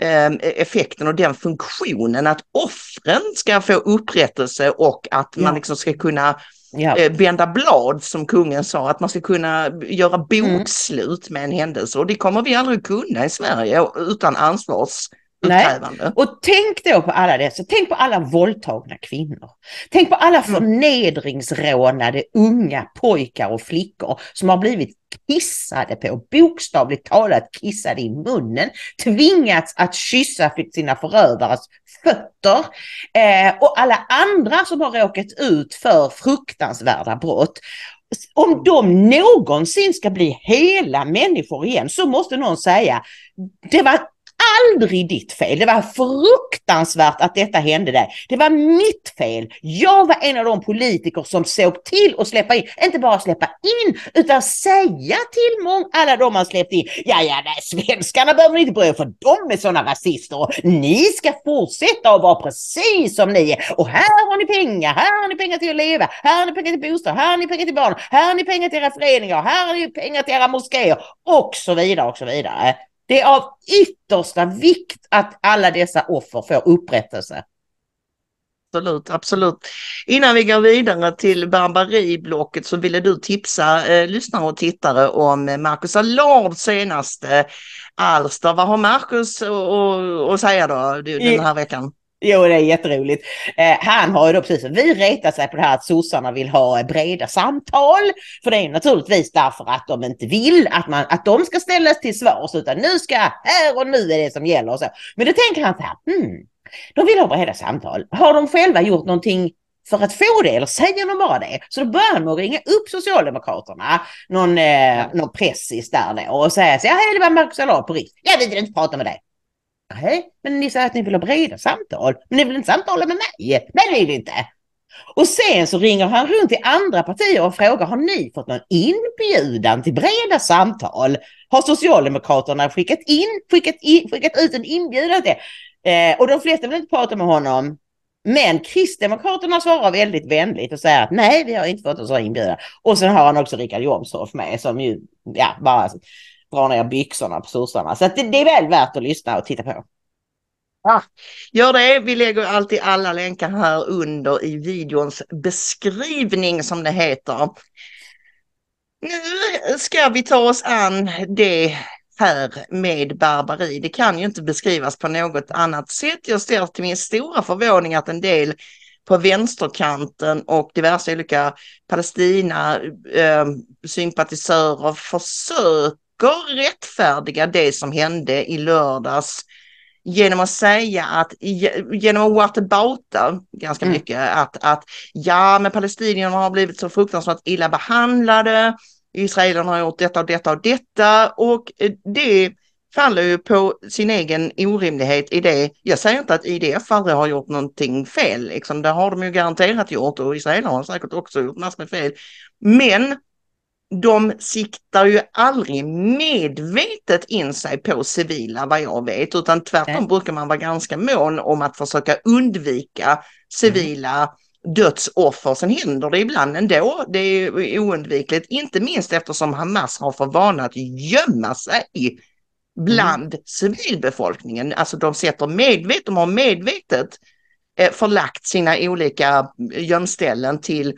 eh, effekten och den funktionen att offren ska få upprättelse och att man liksom ska kunna Ja. eh, vända blad som kungen sa, att man ska kunna göra bokslut med en händelse och det kommer vi aldrig kunna i Sverige utan ansvarsutkrävande. Och tänk då på alla dessa, tänk på alla våldtagna kvinnor. Tänk på alla Mm. förnedringsrånade unga pojkar och flickor som har blivit kissade på, bokstavligt talat kissade i munnen, tvingats att kyssa sina förövares fötter eh, och alla andra som har råkat ut för fruktansvärda brott. Om de någonsin ska bli hela människor igen så måste någon säga det var aldrig ditt fel. Det var fruktansvärt att detta hände dig. Det var mitt fel. Jag var en av de politiker som såg till att släppa in, inte bara släppa in, utan säga till många, alla de man släppt in, ja, ja, nej, svenskarna behöver ni inte bry er för de är sådana rasister och ni ska fortsätta att vara precis som ni är. Och här har ni pengar, här har ni pengar till att leva, här har ni pengar till bostad, här har ni pengar till barn, här har ni pengar till era föreningar, här har ni pengar till era moskéer och så vidare och så vidare. Det är av yttersta vikt att alla dessa offer får upprättelse. Absolut, absolut. Innan vi går vidare till barbariblocket så ville du tipsa eh, lyssnare och tittare om Marcus Allards senaste alster. Vad har Marcus att säga då den här veckan? Jo, det är jätteroligt. Eh, han har ju då precis vi retat sig på det här att sossarna vill ha breda samtal. För det är naturligtvis därför att de inte vill att, man, att de ska ställas till svars utan nu ska här och nu är det som gäller och så. Men då tänker han så här, hmm, de vill ha breda samtal. Har de själva gjort någonting för att få det eller säger de bara det? Så då börjar de att ringa upp Socialdemokraterna, någon, eh, någon pressis där då och säga så ja det var Marcus Allard på riks. Jag vill inte prata med dig. Nej, men ni säger att ni vill ha breda samtal. Men ni vill inte samtala med mig? Nej, det vill ni inte. Och sen så ringer han runt till andra partier och frågar, har ni fått någon inbjudan till breda samtal? Har Socialdemokraterna skickat, in, skickat, in, skickat ut en inbjudan till eh, Och de flesta vill inte prata med honom. Men Kristdemokraterna svarar väldigt vänligt och säger att nej, vi har inte fått en sån inbjudan. Och sen har han också Richard Jomshof med som ju, ja, bara drar ner byxorna på sossarna. Så det, det, är väl värt att lyssna och titta på. Ja, gör det. Vi lägger alltid alla länkar här under i videons beskrivning som det heter. Nu ska vi ta oss an det här med barbari. Det kan ju inte beskrivas på något annat sätt. Jag ser till min stora förvåning att en del på vänsterkanten och diverse olika Palestina-sympatisörer eh, försöker försöker rättfärdiga det som hände i lördags genom att säga att, genom att whatabouta ganska mm. mycket, att, att ja, men palestinierna har blivit så fruktansvärt illa behandlade, israelerna har gjort detta och detta och detta och det faller ju på sin egen orimlighet i det. Jag säger inte att IDF aldrig har gjort någonting fel, liksom. det har de ju garanterat gjort och israelerna har säkert också gjort massor med fel. Men de siktar ju aldrig medvetet in sig på civila vad jag vet, utan tvärtom brukar man vara ganska mån om att försöka undvika civila mm. dödsoffer. Sen händer det ibland ändå, det är oundvikligt, inte minst eftersom Hamas har för vana att gömma sig bland mm. civilbefolkningen. Alltså de sätter medvetet, de har medvetet eh, förlagt sina olika gömställen till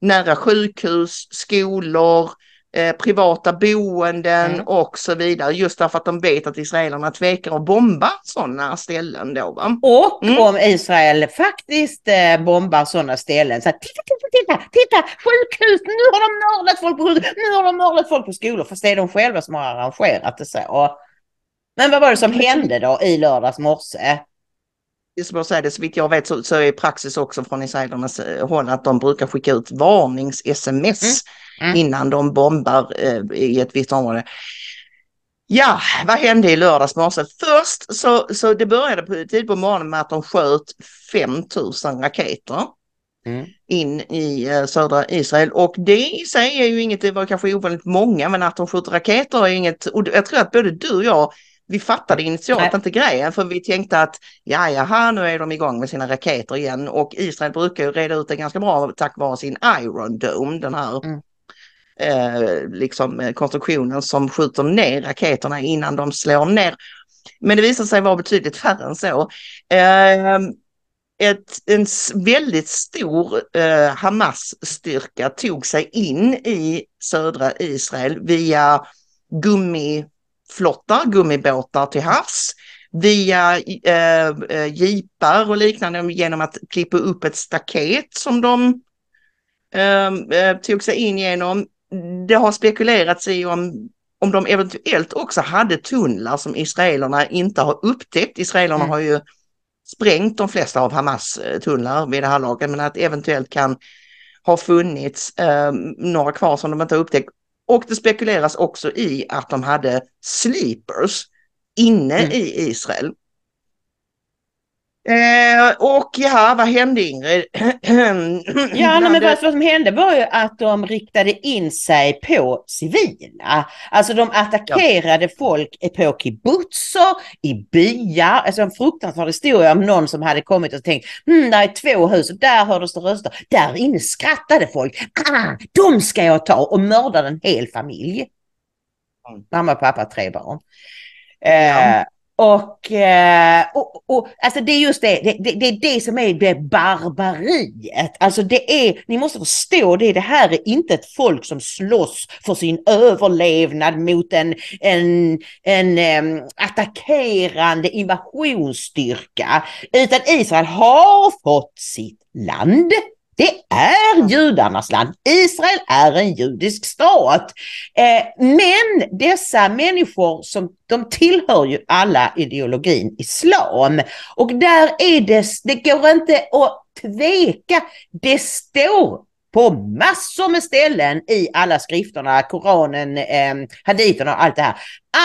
nära sjukhus, skolor, eh, privata boenden mm. och så vidare. Just därför att de vet att israelerna tvekar att bomba sådana ställen då. Va? Och mm. om Israel faktiskt eh, bombar sådana ställen, så här, titta, titta, titta, titta, sjukhus, nu har de mördat folk på sjukhus, nu har de mördat folk på skolor, fast det är de själva som har arrangerat det så. Men vad var det som hände då i lördags morse? Som jag säger det, så vitt jag vet så, så är praxis också från israelernas eh, håll att de brukar skicka ut varnings-sms mm. mm. innan de bombar eh, i ett visst område. Ja, vad hände i lördags morse? Först så, så det började på, tid på morgonen med att de sköt 5000 raketer mm. in i eh, södra Israel och det i sig är ju inget, det var kanske ovanligt många, men att de skjuter raketer är inget, och jag tror att både du och jag vi fattade initialt Nej. inte grejen för vi tänkte att ja, jaha, nu är de igång med sina raketer igen och Israel brukar ju reda ut det ganska bra tack vare sin Iron Dome, den här mm. eh, liksom eh, konstruktionen som skjuter ner raketerna innan de slår ner. Men det visar sig vara betydligt färre än så. Eh, ett, en väldigt stor eh, Hamas-styrka tog sig in i södra Israel via gummi flottar, gummibåtar till havs via eh, eh, jeepar och liknande genom att klippa upp ett staket som de eh, eh, tog sig in genom. det har spekulerats i om, om de eventuellt också hade tunnlar som israelerna inte har upptäckt. Israelerna Mm. har ju sprängt de flesta av Hamas eh, tunnlar vid det här laget, men att eventuellt kan ha funnits eh, några kvar som de inte har upptäckt. Och det spekuleras också i att de hade sleepers inne Mm. i Israel. Eh, och ja, vad hände Ingrid? Ja, men vad, vad som hände var ju att de riktade in sig på civila. Alltså de attackerade folk på kibbutzer, i byar. Alltså en fruktansvärd historia om någon som hade kommit och tänkt, hmm, där är två hus och där hördes det röster. Där inne skrattade folk. Ah, de ska jag ta och mördade en hel familj. Mm. Mamma, pappa, tre barn. Ja. Och, eh, och, och alltså det är just det, det, det, det är det som är det barbariet. Alltså det är, ni måste förstå det, det här är inte ett folk som slåss för sin överlevnad mot en, en, en attackerande invasionsstyrka. Utan Israel har fått sitt land. Det är judarnas land. Israel är en judisk stat. Eh, men dessa människor som de tillhör ju alla ideologin islam. Och där är det, det går inte att tveka. Det står på massor med ställen i alla skrifterna, Koranen, eh, haditerna och allt det här,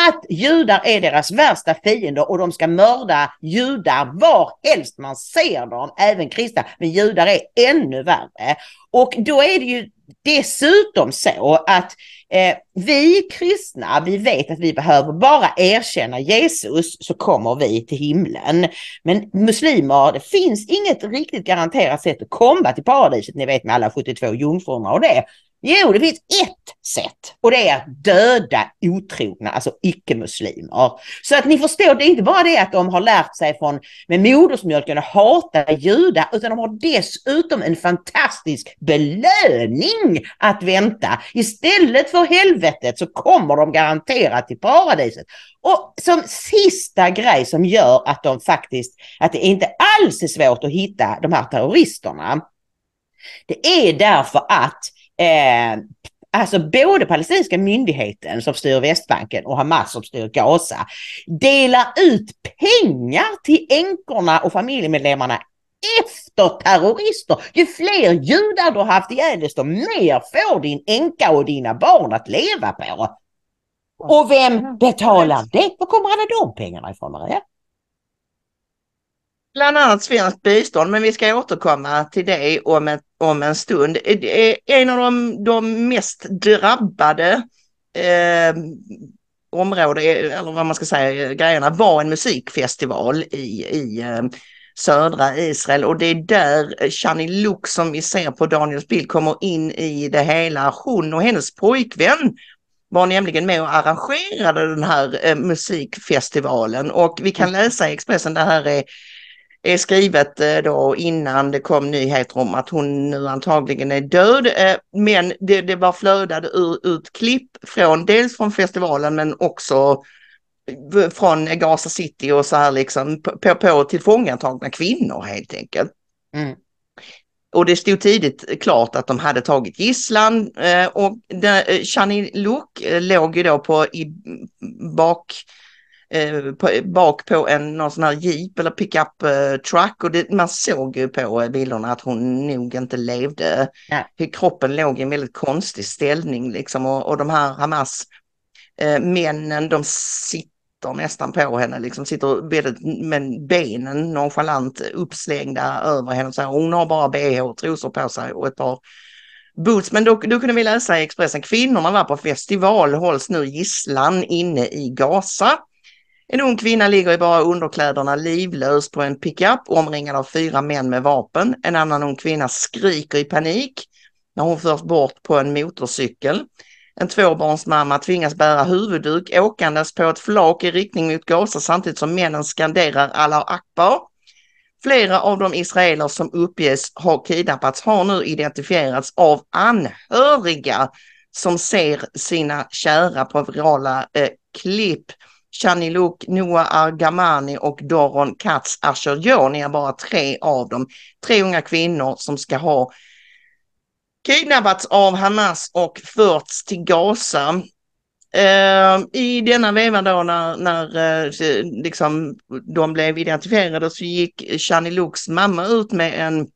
att judar är deras värsta fiender och de ska mörda judar var helst man ser dem, även kristna, men judar är ännu värre. Och då är det ju dessutom så att eh, vi kristna, vi vet att vi behöver bara erkänna Jesus så kommer vi till himlen. Men muslimer, det finns inget riktigt garanterat sätt att komma till paradiset, ni vet med alla 72 jungfrurna och det. Jo, det finns ett sätt och det är att döda otrogna, alltså icke-muslimer. Så att ni förstår, det är inte bara det att de har lärt sig från med modersmjölken att hata judar, utan de har dessutom en fantastisk belöning att vänta. Istället för helvetet så kommer de garanterat till paradiset. Och som sista grej som gör att de faktiskt, att det inte alls är svårt att hitta de här terroristerna, det är därför att eh, alltså både palestinska myndigheten som styr Västbanken och Hamas som styr Gaza delar ut pengar till änkorna och familjemedlemmarna efter terrorister. Ju fler judar du har haft ihjäl desto mer får din änka och dina barn att leva på. Och vem betalar det? Var kommer alla de pengarna ifrån Maria? Bland annat svenskt bistånd, men vi ska återkomma till det om, ett, om en stund. Det är En av de, de mest drabbade eh, områden, eller vad man ska säga, grejerna var en musikfestival i, i eh, södra Israel och det är där eh, Shani Luk som vi ser på Daniels bild kommer in i det hela. Hon och hennes pojkvän var nämligen med och arrangerade den här eh, musikfestivalen och vi kan läsa i Expressen, det här är är skrivet eh, då innan det kom nyheter om att hon nu antagligen är död. Eh, Men det, det var flödade ur, ut klipp från dels från festivalen men också från Gaza City och så här liksom på, på, tillfångatagna kvinnor helt enkelt. Mm. Och det stod tidigt klart att de hade tagit gisslan eh, och eh, Shani Luk eh, låg ju då på i bak på, bak på en någon sån här jeep eller pickup truck och det, man såg ju på bilderna att hon nog inte levde. Hur kroppen låg i en väldigt konstig ställning liksom och, och de här Hamas männen de sitter nästan på henne, liksom sitter väldigt med benen nonchalant uppslängda över henne. Så här, hon har bara bh och trosor på sig och ett par boots. Men då, då kunde vi läsa i Expressen, kvinnorna var på festival, hålls nu gisslan inne i Gaza. En ung kvinna ligger i bara underkläderna livlös på en pickup omringad av fyra män med vapen. En annan ung kvinna skriker i panik när hon förs bort på en motorcykel. En tvåbarnsmamma tvingas bära huvudduk åkandes på ett flak i riktning mot Gaza samtidigt som männen skanderar Allah Akbar. Flera av de israeler som uppges ha kidnappats har nu identifierats av anhöriga som ser sina kära på virala eh, klipp. Chaniluk, Noah Argamani och Doron Katz Asherjoni är bara tre av dem. Tre unga kvinnor som ska ha kidnappats av Hamas och förts till Gaza. Uh, I denna veva då när, när uh, liksom, de blev identifierade så gick Shani Luks mamma ut med en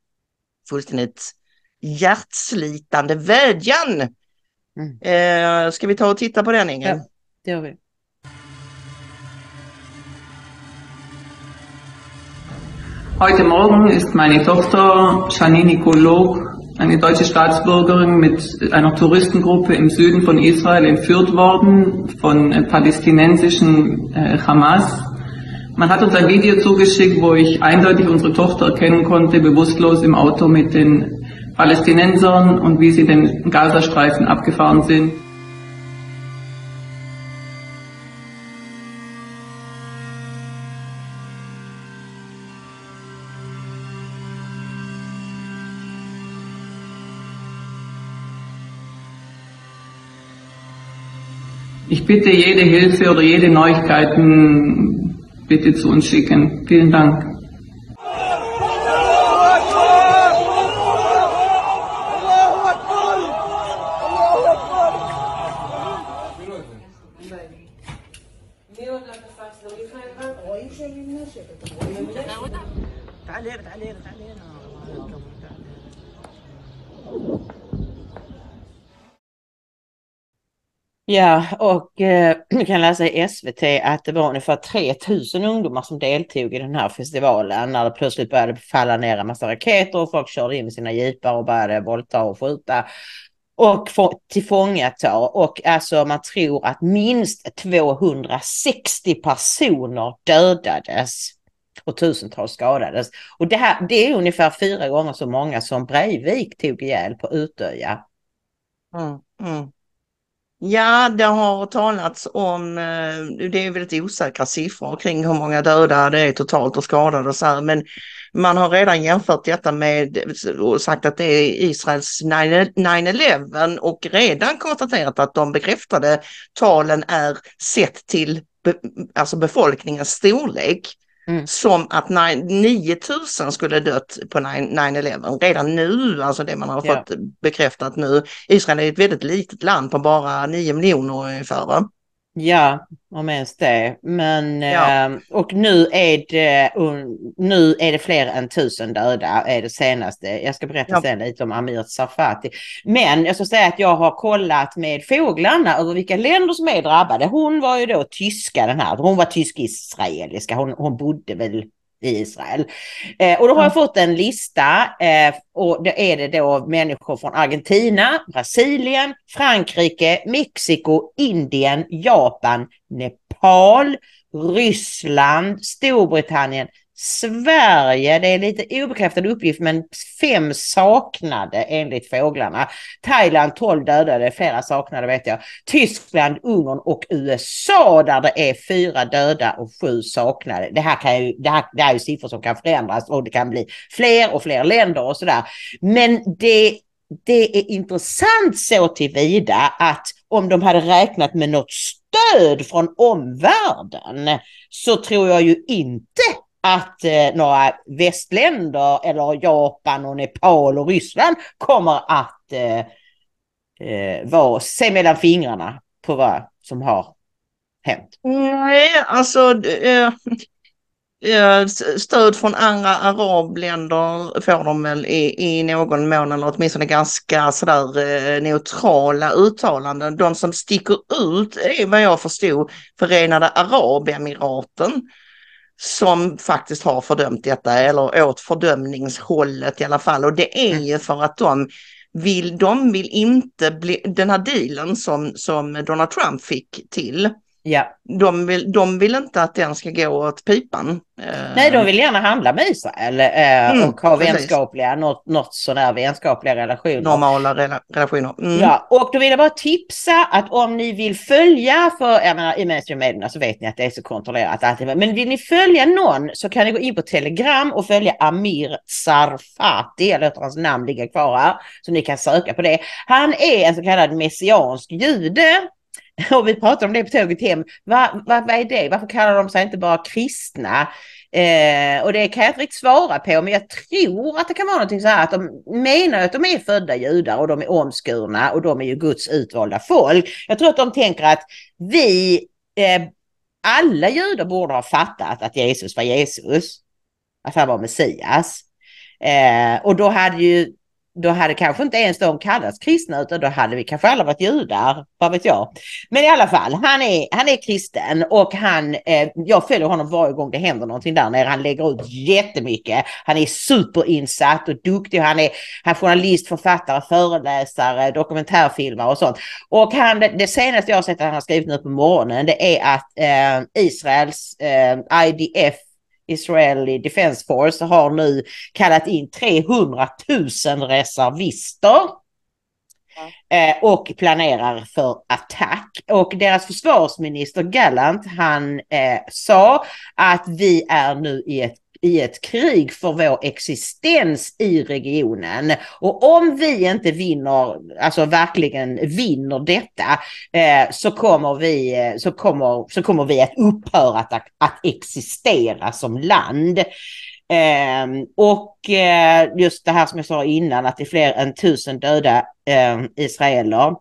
fullständigt hjärtslitande vädjan. Mm. Uh, ska vi ta och titta på den Ingen? Ja, det gör vi. Heute Morgen ist meine Tochter Janine Kolog eine deutsche Staatsbürgerin mit einer Touristengruppe im Süden von Israel entführt worden von palästinensischen äh, Hamas. Man hat uns ein Video zugeschickt, wo ich eindeutig unsere Tochter erkennen konnte, bewusstlos im Auto mit den Palästinensern und wie sie den Gazastreifen abgefahren sind. Ich bitte jede Hilfe oder jede Neuigkeiten bitte zu uns schicken. Vielen Dank. Ja, och eh, vi kan läsa i SVT att det var ungefär 3000 ungdomar som deltog i den här festivalen när det plötsligt började falla ner en massa raketer och folk körde in med sina jeepar och började våldta och skjuta och tillfångata. Och alltså man tror att minst 260 personer dödades och tusentals skadades. Och det, här, det är ungefär fyra gånger så många som Breivik tog ihjäl på Utöja. Mm, mm. Ja, det har talats om, eh, det är väldigt osäkra siffror kring hur många döda det är totalt och skadade och så här, men man har redan jämfört detta med och sagt att det är Israels 9-11 och redan konstaterat att de bekräftade talen är sett till be, alltså befolkningens storlek. Mm. Som att 9000 skulle dött på 9-11 redan nu, alltså det man har fått ja. bekräftat nu. Israel är ett väldigt litet land på bara 9 miljoner ungefär. Ja, om ens det. Men, ja. eh, och nu är, det, nu är det fler än tusen döda, är det senaste. Jag ska berätta ja. sen lite om Amir Safati. Men jag ska säga att jag har kollat med fåglarna över vilka länder som är drabbade. Hon var ju då tyska den här, hon var tysk-israeliska, hon, hon bodde väl i Israel. Eh, och då har jag fått en lista eh, och det är det då människor från Argentina, Brasilien, Frankrike, Mexiko, Indien, Japan, Nepal, Ryssland, Storbritannien, Sverige, det är lite obekräftad uppgift, men fem saknade enligt fåglarna. Thailand 12 dödade, flera saknade vet jag. Tyskland, Ungern och USA där det är fyra döda och sju saknade. Det här, kan ju, det här, det här är ju siffror som kan förändras och det kan bli fler och fler länder och sådär. Men det det är intressant så tillvida att om de hade räknat med något stöd från omvärlden så tror jag ju inte att eh, några västländer eller Japan och Nepal och Ryssland kommer att eh, eh, vara, se mellan fingrarna på vad som har hänt. Nej, alltså eh, eh stöd från andra arabländer får de väl i, i någon mån eller åtminstone ganska sådär eh, neutrala uttalanden. De som sticker ut är vad jag förstod Förenade Arabemiraten som faktiskt har fördömt detta eller åt fördömningshållet i alla fall. Och det är mm. ju för att de vill, de vill inte bli, den här dealen som, som Donald Trump fick till Ja. De, vill, de vill inte att den ska gå åt pipan. Nej, de vill gärna handla med Israel eh, mm, och ha precis. vänskapliga, något, något sådär vänskapliga relationer. Normala rela relationer. Mm. Ja, och då vill jag bara tipsa att om ni vill följa, för jag menar i mainstream så vet ni att det är så kontrollerat alltid, men vill ni följa någon så kan ni gå in på Telegram och följa Amir Sarfati, jag låter hans namn ligga kvar här, så ni kan söka på det. Han är en så kallad messiansk jude och vi pratade om det på tåget hem. Vad va, vad är det? Varför kallar de sig inte bara kristna? Eh, och det kan jag inte riktigt svara på, men jag tror att det kan vara någonting så här att de menar att de är födda judar och de är omskurna och de är ju Guds utvalda folk. Jag tror att de tänker att vi, eh, alla judar borde ha fattat att Jesus var Jesus, att han var Messias. Eh, och då hade ju då hade kanske inte ens de kallats kristna utan då hade vi kanske alla varit judar, vad vet jag. Men i alla fall, han är, han är kristen och han, eh, jag följer honom varje gång det händer någonting där nere. Han lägger ut jättemycket. Han är superinsatt och duktig. Han är, han är journalist, författare, föreläsare, dokumentärfilmare och sånt. Och han, det senaste jag har sett att han har skrivit nu på morgonen det är att eh, Israels eh, IDF Israeli Defense Force har nu kallat in 300 000 reservister. Eh, och planerar för attack. Och deras försvarsminister Gallant han eh, sa att vi är nu i ett i ett krig för vår existens i regionen. Och om vi inte vinner, alltså verkligen vinner detta, eh, så, kommer vi, eh, så, kommer, så kommer vi att upphöra att, att existera som land. Eh, och eh, just det här som jag sa innan, att det är fler än tusen döda eh, israeler.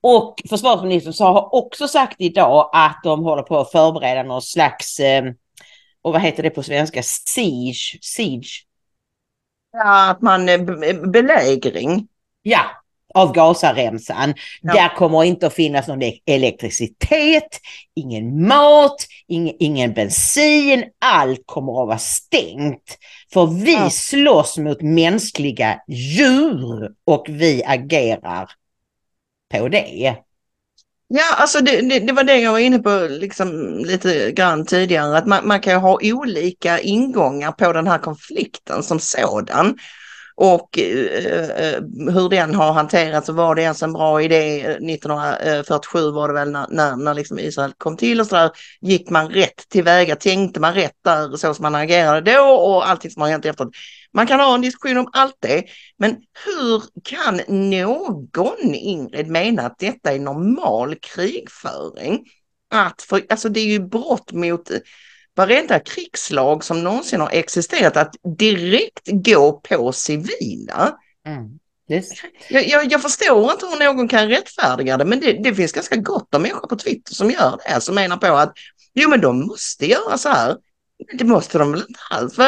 Och försvarsministern har också sagt idag att de håller på att förbereda någon slags eh, och vad heter det på svenska? Siege. Siege. Ja, att man belägring. Ja, av Gazaremsan. Ja. Där kommer inte att finnas någon elektricitet, ingen mat, ingen, ingen bensin. Allt kommer att vara stängt. För vi ja. slåss mot mänskliga djur och vi agerar på det. Ja, alltså det, det, det, var det jag var inne på liksom lite grann tidigare, att man, man kan ha olika ingångar på den här konflikten som sådan och eh, eh, hur den har hanterats och var det ens en bra idé eh, 1947 var det väl när, när, när liksom Israel kom till och så där, gick man rätt tillväga, tänkte man rätt där så som man agerade då och allting som har hänt efteråt. Man kan ha en diskussion om allt det, men hur kan någon, Ingrid, mena att detta är normal krigföring? Att för, alltså det är ju brott mot varenda krigslag som någonsin har existerat att direkt gå på civila. Mm. Yes. Jag, jag, jag, förstår inte hur någon kan rättfärdiga det, men det, det, finns ganska gott om människor på Twitter som gör det, som menar på att jo men de måste göra så här. Det måste de väl inte alls?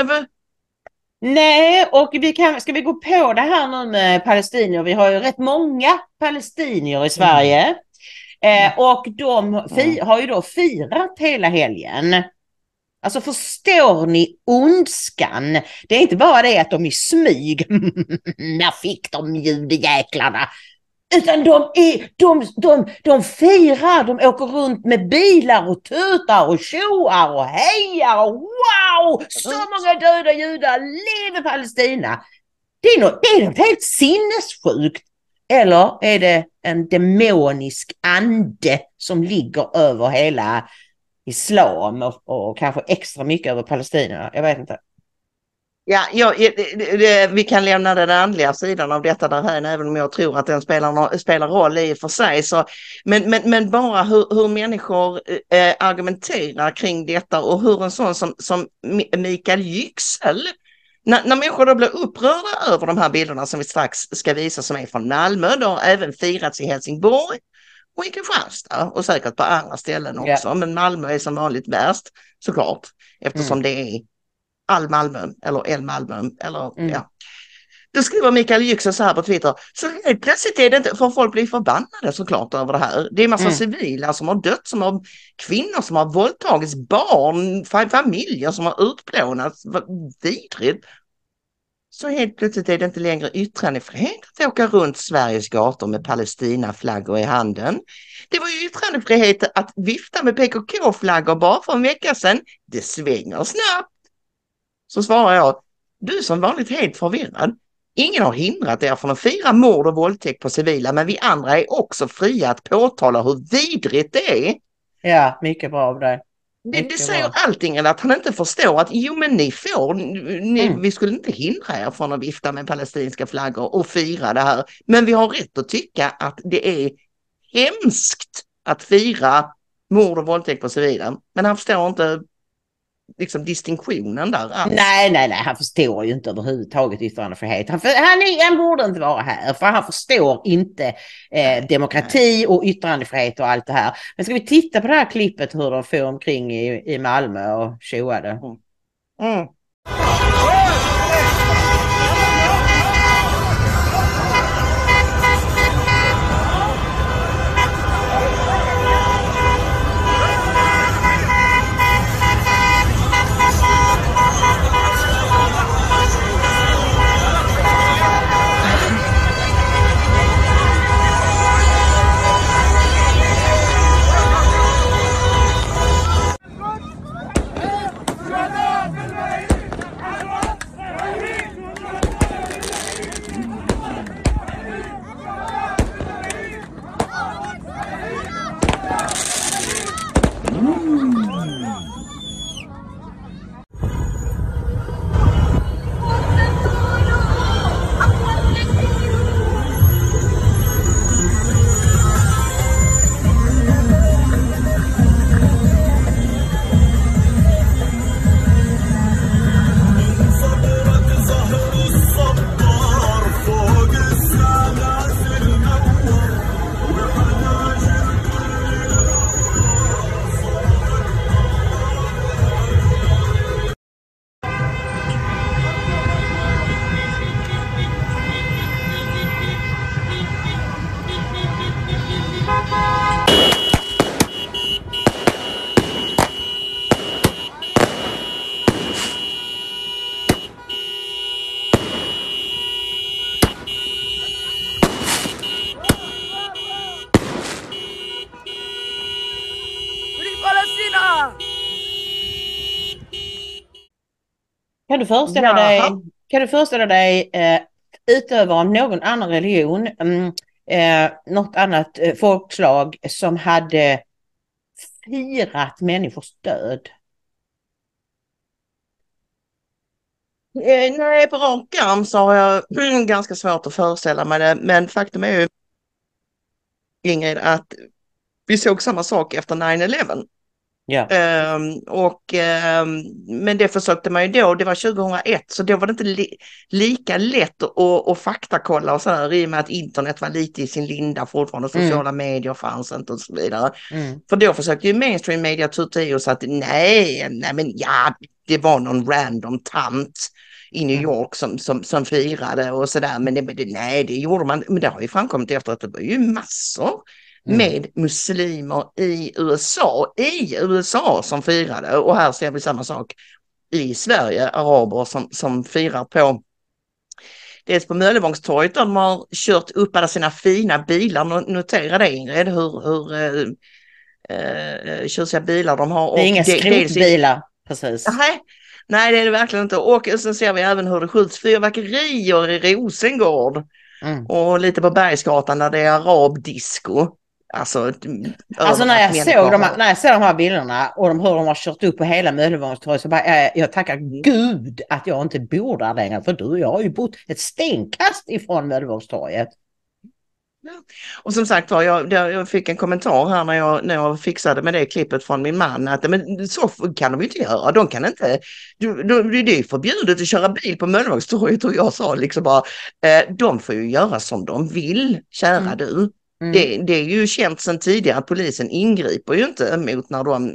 Nej, och vi kan, ska vi gå på det här nu med palestinier? Vi har ju rätt många palestinier i Sverige. Mm. Eh, och de fi, har ju då firat hela helgen. Alltså förstår ni ondskan? Det är inte bara det att de i smyg, när fick de judejäklarna? Utan de, är, de, de, de firar, de åker runt med bilar och tutar och tjoar och hejar och wow! Så många döda judar, leve Palestina! Det är, något, det är något helt sinnessjukt. Eller är det en demonisk ande som ligger över hela islam och, och kanske extra mycket över Palestina? Jag vet inte. Ja, ja det, det, vi kan lämna den andliga sidan av detta där här, även om jag tror att den spelar, spelar roll i och för sig. Så, men, men, men bara hur, hur människor eh, argumenterar kring detta och hur en sån som, som Mikael Yüksel, när, när människor då blir upprörda över de här bilderna som vi strax ska visa som är från Malmö, det har även firats i Helsingborg och i Kristianstad och säkert på andra ställen också. Yeah. Men Malmö är som vanligt värst såklart eftersom mm. det är all Malmö eller El Malmö eller mm. ja. Då skriver Mikael Yüksel så här på Twitter. Så helt plötsligt är det inte, för folk blir förbannade såklart över det här. Det är massa mm. civila som har dött, som har kvinnor som har våldtagits, barn, familjer som har utplånats. Vidrigt. Så helt plötsligt är det inte längre yttrandefrihet att åka runt Sveriges gator med Palestinaflaggor i handen. Det var ju yttrandefrihet att vifta med PKK-flaggor bara för en vecka sedan. Det svänger snabbt. Så svarar jag, du är som vanligt helt förvirrad. Ingen har hindrat er från att fira mord och våldtäkt på civila, men vi andra är också fria att påtala hur vidrigt det är. Ja, mycket bra av dig. Det, det säger bra. allting, att han inte förstår att jo men ni får, ni, mm. vi skulle inte hindra er från att vifta med palestinska flaggor och fira det här. Men vi har rätt att tycka att det är hemskt att fira mord och våldtäkt på civila. Men han förstår inte liksom distinktionen där alls. Nej, nej, nej, han förstår ju inte överhuvudtaget yttrandefrihet. Han, för, han, är, han borde inte vara här, för han förstår inte eh, demokrati och yttrandefrihet och allt det här. Men ska vi titta på det här klippet hur de får omkring i, i Malmö och tjoade? Mm. Kan du föreställa Jaha. dig, kan du föreställa dig eh, utövare av någon annan religion, mm, eh, något annat eh, folkslag som hade firat människors död? Eh, nej, på rak arm så har jag mm, ganska svårt att föreställa mig det. Men faktum är ju, Ingrid, att vi såg samma sak efter 9-11. Ja. Ehm, och, ehm, men det försökte man ju då, det var 2001, så då var det inte li lika lätt att, att faktakolla och sådär i och med att internet var lite i sin linda fortfarande, Mm. sociala medier fanns inte och så vidare. Mm. För då försökte ju mainstream media tuta i sa att nej, nej men ja, det var någon random tant i New Mm. York som, som, som firade och sådär. Men det, men det, nej, det gjorde man. Men det har ju framkommit efter att det var ju massor. Med muslimer i USA, i USA som firade. Och här ser vi samma sak i Sverige, araber som, som firar på Dels på Möllevångstorget där de har kört upp alla sina fina bilar. No- Notera det Ingrid, hur, hur eh, eh, tjusiga bilar de har. Det är inga skrotbilar, precis. Nej, nej, det är det verkligen inte. Och sen ser vi även hur det skjuts fyrverkerier i Rosengård Mm. och lite på Bergsgatan där det är arabdisco. Alltså, Alltså när jag, såg de, här- när jag ser de här bilderna och de, hur de har kört upp på hela Möllevångstorget så bara, jag, jag tackar gud att jag inte bor där längre. För du jag har ju bott ett stenkast ifrån Möllevångstorget. Och som sagt var, jag, jag fick en kommentar här när jag, när jag fixade med det klippet från min man att men, så kan de inte göra. De kan inte, du, du, det är förbjudet att köra bil på Möllevångstorget och jag sa liksom bara, eh, de får ju göra som de vill, kära Mm. du. Mm. Det, det är ju känt sedan tidigare att polisen ingriper ju inte mot när de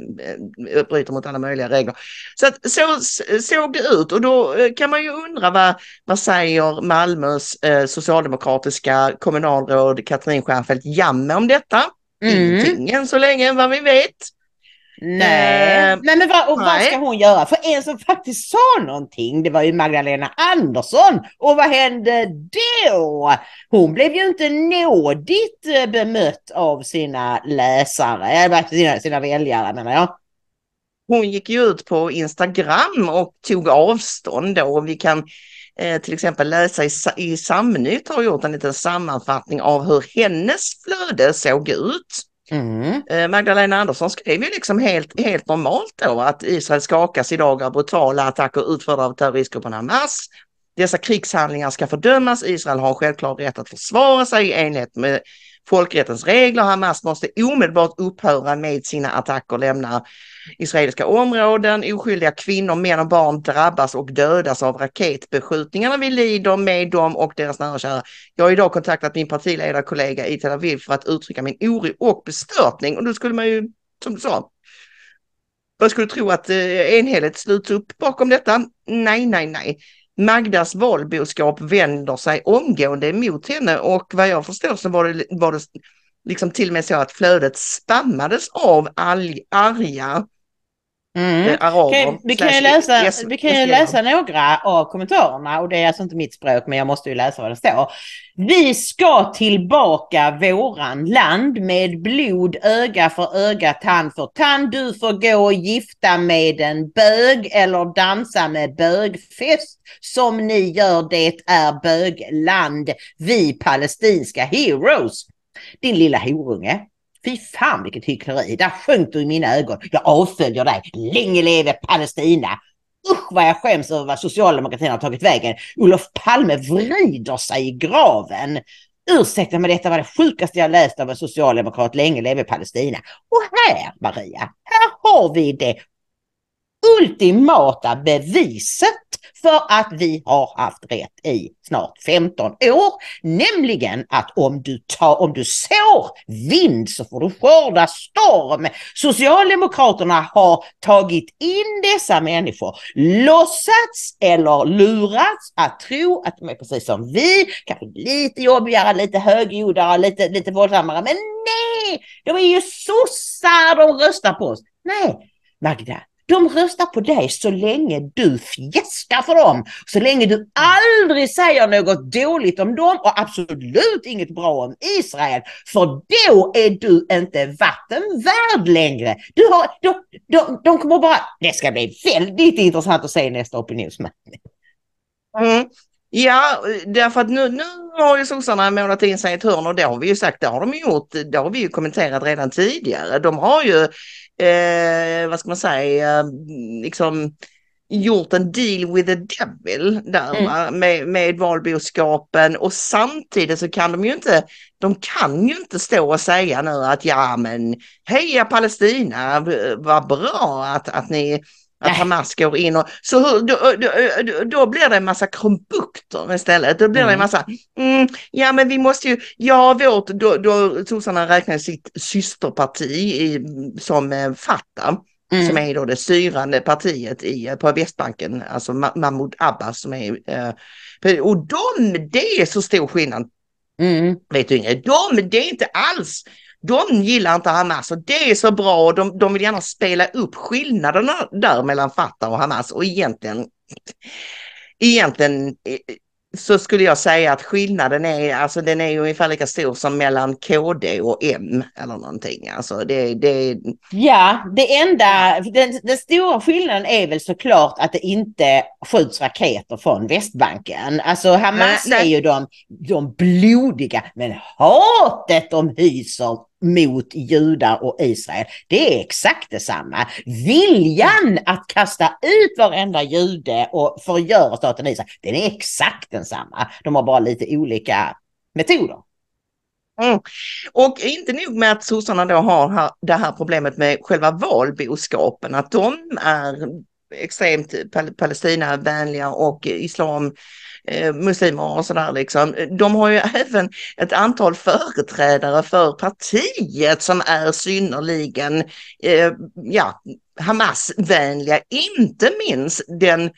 eh, bryter mot alla möjliga regler. Så att, så såg det ut och då eh, kan man ju undra vad, vad säger Malmös eh, socialdemokratiska kommunalråd Katrin Stjernfeldt Jamme om detta? Mm. Ingenting än så länge vad vi vet. Nej, Eh, nej men vad, och vad nej. ska hon göra? För en som faktiskt sa någonting, det var ju Magdalena Andersson. Och vad hände då? Hon blev ju inte nådigt eh, bemött av sina läsare, sina, sina väljare menar jag. Hon gick ju ut på Instagram och tog avstånd då och vi kan eh, till exempel läsa i, i Samnytt har gjort en liten sammanfattning av hur hennes flöde såg ut. Mm. Eh, Magdalena Andersson skrev ju liksom helt, helt normalt då att Israel skakas idag av brutala attacker utförda av terroristgruppen Hamas. Dessa krigshandlingar ska fördömas. Israel har självklart rätt att försvara sig i enlighet med folkrättens regler. Hamas måste omedelbart upphöra med sina attacker och lämna israeliska områden. Oskyldiga kvinnor, män och barn drabbas och dödas av raketbeskjutningarna. Vi lider med dem och deras nära och kära. Jag har idag kontaktat min partiledarkollega i Tel Aviv för att uttrycka min oro och bestörtning. Och då skulle man ju, som du sa, vad skulle tro att eh, enhälligt sluts upp bakom detta. Nej, nej, nej. Magdas valboskap vänder sig omgående emot henne och vad jag förstår så var det, var det liksom till och med så att flödet spammades av arga Mm. eh, araber. Vi kan ju läsa, vi kan ju läsa några av kommentarerna och det är alltså inte mitt språk men jag måste ju läsa vad det står. Vi ska tillbaka våran land med blod öga för öga, tand för tand. Du får gå och gifta med en bög eller dansa med bögfest som ni gör. Det är bögland. Vi palestinska heroes. Din lilla horunge. Fy fan vilket hyckleri. Där sjönk du i mina ögon. Jag avföljer dig. Länge leve Palestina. Usch vad jag skäms över vad socialdemokratin har tagit vägen. Olof Palme vrider sig i graven. Ursäkta men detta var det sjukaste jag läst av en socialdemokrat. Länge leve Palestina. Och här Maria, här har vi det ultimata beviset för att vi har haft rätt i snart 15 år. Nämligen att om du, tar, om du sår vind så får du skörda storm. Socialdemokraterna har tagit in dessa människor, låtsats eller lurats att tro att de är precis som vi, kanske lite jobbigare, lite högljuddare, lite, lite våldsammare. Men nej, de är ju sossar, de röstar på oss. Nej, Magda, de röstar på dig så länge du fjäskar för dem. Så länge du aldrig säger något dåligt om dem och absolut inget bra om Israel. För då är du inte vatten värd längre. Du har, de, de, de kommer bara... Det ska bli väldigt intressant att se nästa opinionsmätning. Mm. Ja, därför att nu, nu har ju sossarna målat in sig i ett hörn och det har vi ju sagt, det har de gjort, det har vi ju kommenterat redan tidigare. De har ju, eh, vad ska man säga, liksom gjort en deal with the devil där Mm. Med, med valboskapen och samtidigt så kan de ju inte, de kan ju inte stå och säga nu att ja men heja Palestina, vad bra att, att ni att Nej. Hamas går in och så hur, då, då, då, då blir det en massa krumbukter istället. Då blir det en Mm. massa, mm, ja men vi måste ju, ja vårt, då, då sossarna räknar sitt systerparti i, som eh, Fatah, Mm. som är då det styrande partiet i, eh, på Västbanken, alltså Ma- Mahmoud Abbas som är, eh, och de, det är så stor skillnad Mm. vet du Ingrid, de, det är inte alls, de gillar inte Hamas och det är så bra och de, de vill gärna spela upp skillnaderna där mellan Fatah och Hamas och egentligen, egentligen eh, så skulle jag säga att skillnaden är, alltså den är ungefär lika stor som mellan KD och M eller någonting. Alltså det, det, Ja, det enda, den, den stora skillnaden är väl såklart att det inte skjuts raketer från Västbanken. Alltså Hamas Nej, nej. är ju de, de blodiga, men hatet de hyser mot judar och Israel, det är exakt detsamma. Viljan att kasta ut varenda jude och förgöra staten Israel, den är exakt densamma. De har bara lite olika metoder. Mm. Och inte nog med att sossarna då har det här problemet med själva valboskapen, att de är extremt pal- Palestinavänliga och islam, eh, muslimer och sådär liksom. De har ju även ett antal företrädare för partiet som är synnerligen, eh, ja, Hamas-vänliga, inte minst den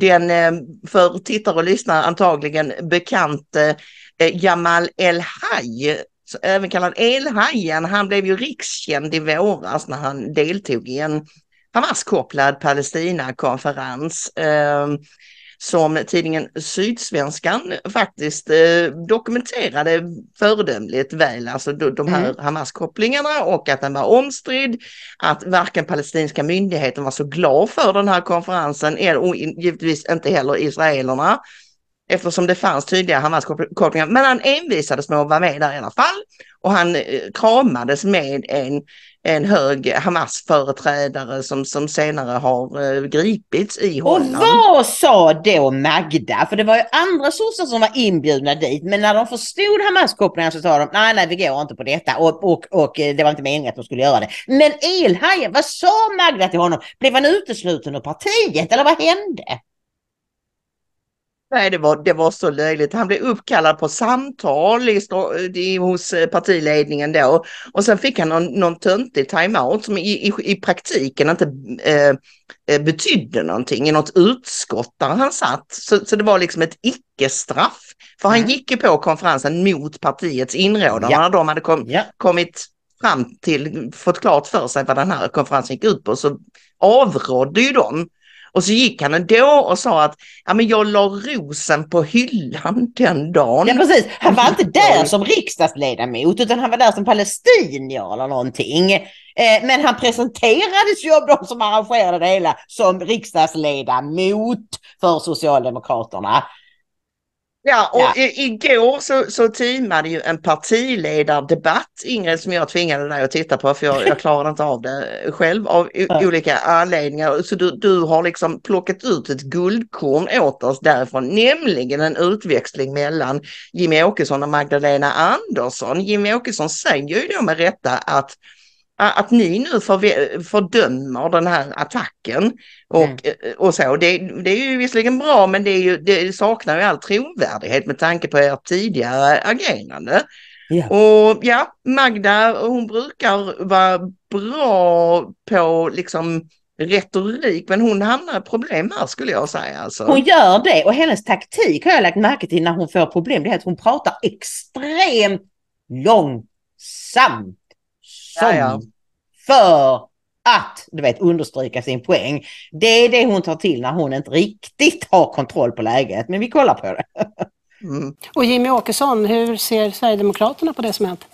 den eh, för tittare och lyssnare antagligen bekante eh, Jamal El-Haj, även kallad El-Hajen, han blev ju rikskänd i våras när han deltog i en Hamas-kopplad Palestina-konferens eh, som tidningen Sydsvenskan faktiskt eh, dokumenterade föredömligt väl, alltså de, de här Mm. Hamas-kopplingarna och att den var omstridd, att varken palestinska myndigheten var så glad för den här konferensen, och givetvis inte heller israelerna. eftersom det fanns tydliga Hamas-kopplingar. Men han envisades med att vara med där i alla fall och han eh, kramades med en, en hög Hamas-företrädare som, som senare har eh, gripits i Holland. Och vad sa då Magda? För det var ju andra sossar som var inbjudna dit, men när de förstod Hamas-kopplingar så sa de nej, nej, vi går inte på detta och, och, och eh, det var inte meningen att de skulle göra det. Men Elhajen, vad sa Magda till honom? Blev han utesluten ur partiet eller vad hände? Nej, det var, det var så löjligt. Han blev uppkallad på samtal i, i, hos eh, partiledningen då och sen fick han någon, någon töntig timeout som i, i, i praktiken inte eh, eh, betydde någonting i något utskott där han satt. Så, så det var liksom ett icke-straff. För han mm. gick ju på konferensen mot partiets inrådan. Ja. När de hade kom, ja. kommit fram till, fått klart för sig vad den här konferensen gick ut på så avrådde ju de och så gick han ändå och sa att ja, men jag la rosen på hyllan den dagen. Ja precis, han var inte där som riksdagsledamot utan han var där som palestinier eller någonting. Eh, men han presenterades ju av de som arrangerade det hela som riksdagsledamot för Socialdemokraterna. Ja, och ja. igår så, så teamade ju en partiledardebatt, Ingrid, som jag tvingade dig att titta på för jag, jag klarade inte av det själv av ja. olika anledningar. Så du, du har liksom plockat ut ett guldkorn åt oss därifrån, nämligen en utväxling mellan Jimmy Åkesson och Magdalena Andersson. Jimmy Åkesson säger ju då med rätta att att ni nu fördömer den här attacken och, mm. och så. Det, det, är ju visserligen bra men det, är ju, det saknar ju all trovärdighet med tanke på ert tidigare agerande. Yeah. Och ja, Magda hon brukar vara bra på liksom retorik men hon hamnar i problem här skulle jag säga. Alltså. Hon gör det och hennes taktik har jag lagt märke till när hon får problem. Det är att hon pratar extremt långsamt. Som ja, ja för att du vet, understryka sin poäng. Det är det hon tar till när hon inte riktigt har kontroll på läget. Men vi kollar på det. Mm. Och Jimmy Åkesson, hur ser Sverigedemokraterna på det som hänt?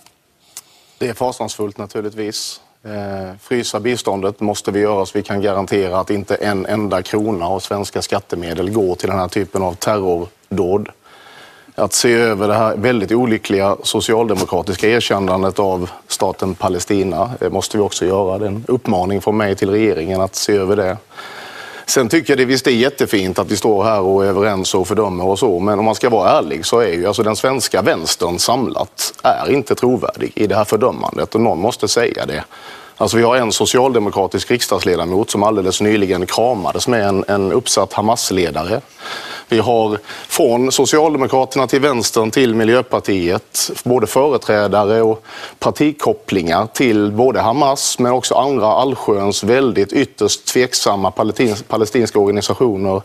Det är fasansfullt naturligtvis. Eh, frysa biståndet måste vi göra så vi kan garantera att inte en enda krona av svenska skattemedel går till den här typen av terrordåd att se över det här väldigt olyckliga socialdemokratiska erkännandet av staten Palestina. Det måste vi också göra. Det är en uppmaning från mig till regeringen att se över det. Sen tycker jag det visst är jättefint att vi står här och är överens och fördömer och så, men om man ska vara ärlig så är ju alltså den svenska vänstern samlat är inte trovärdig i det här fördömandet och någon måste säga det. Alltså vi har en socialdemokratisk riksdagsledamot som alldeles nyligen kramades med en, en uppsatt Hamas-ledare. Vi har från Socialdemokraterna till vänstern till Miljöpartiet både företrädare och partikopplingar till både Hamas men också andra allsköns väldigt ytterst tveksamma palestinska organisationer.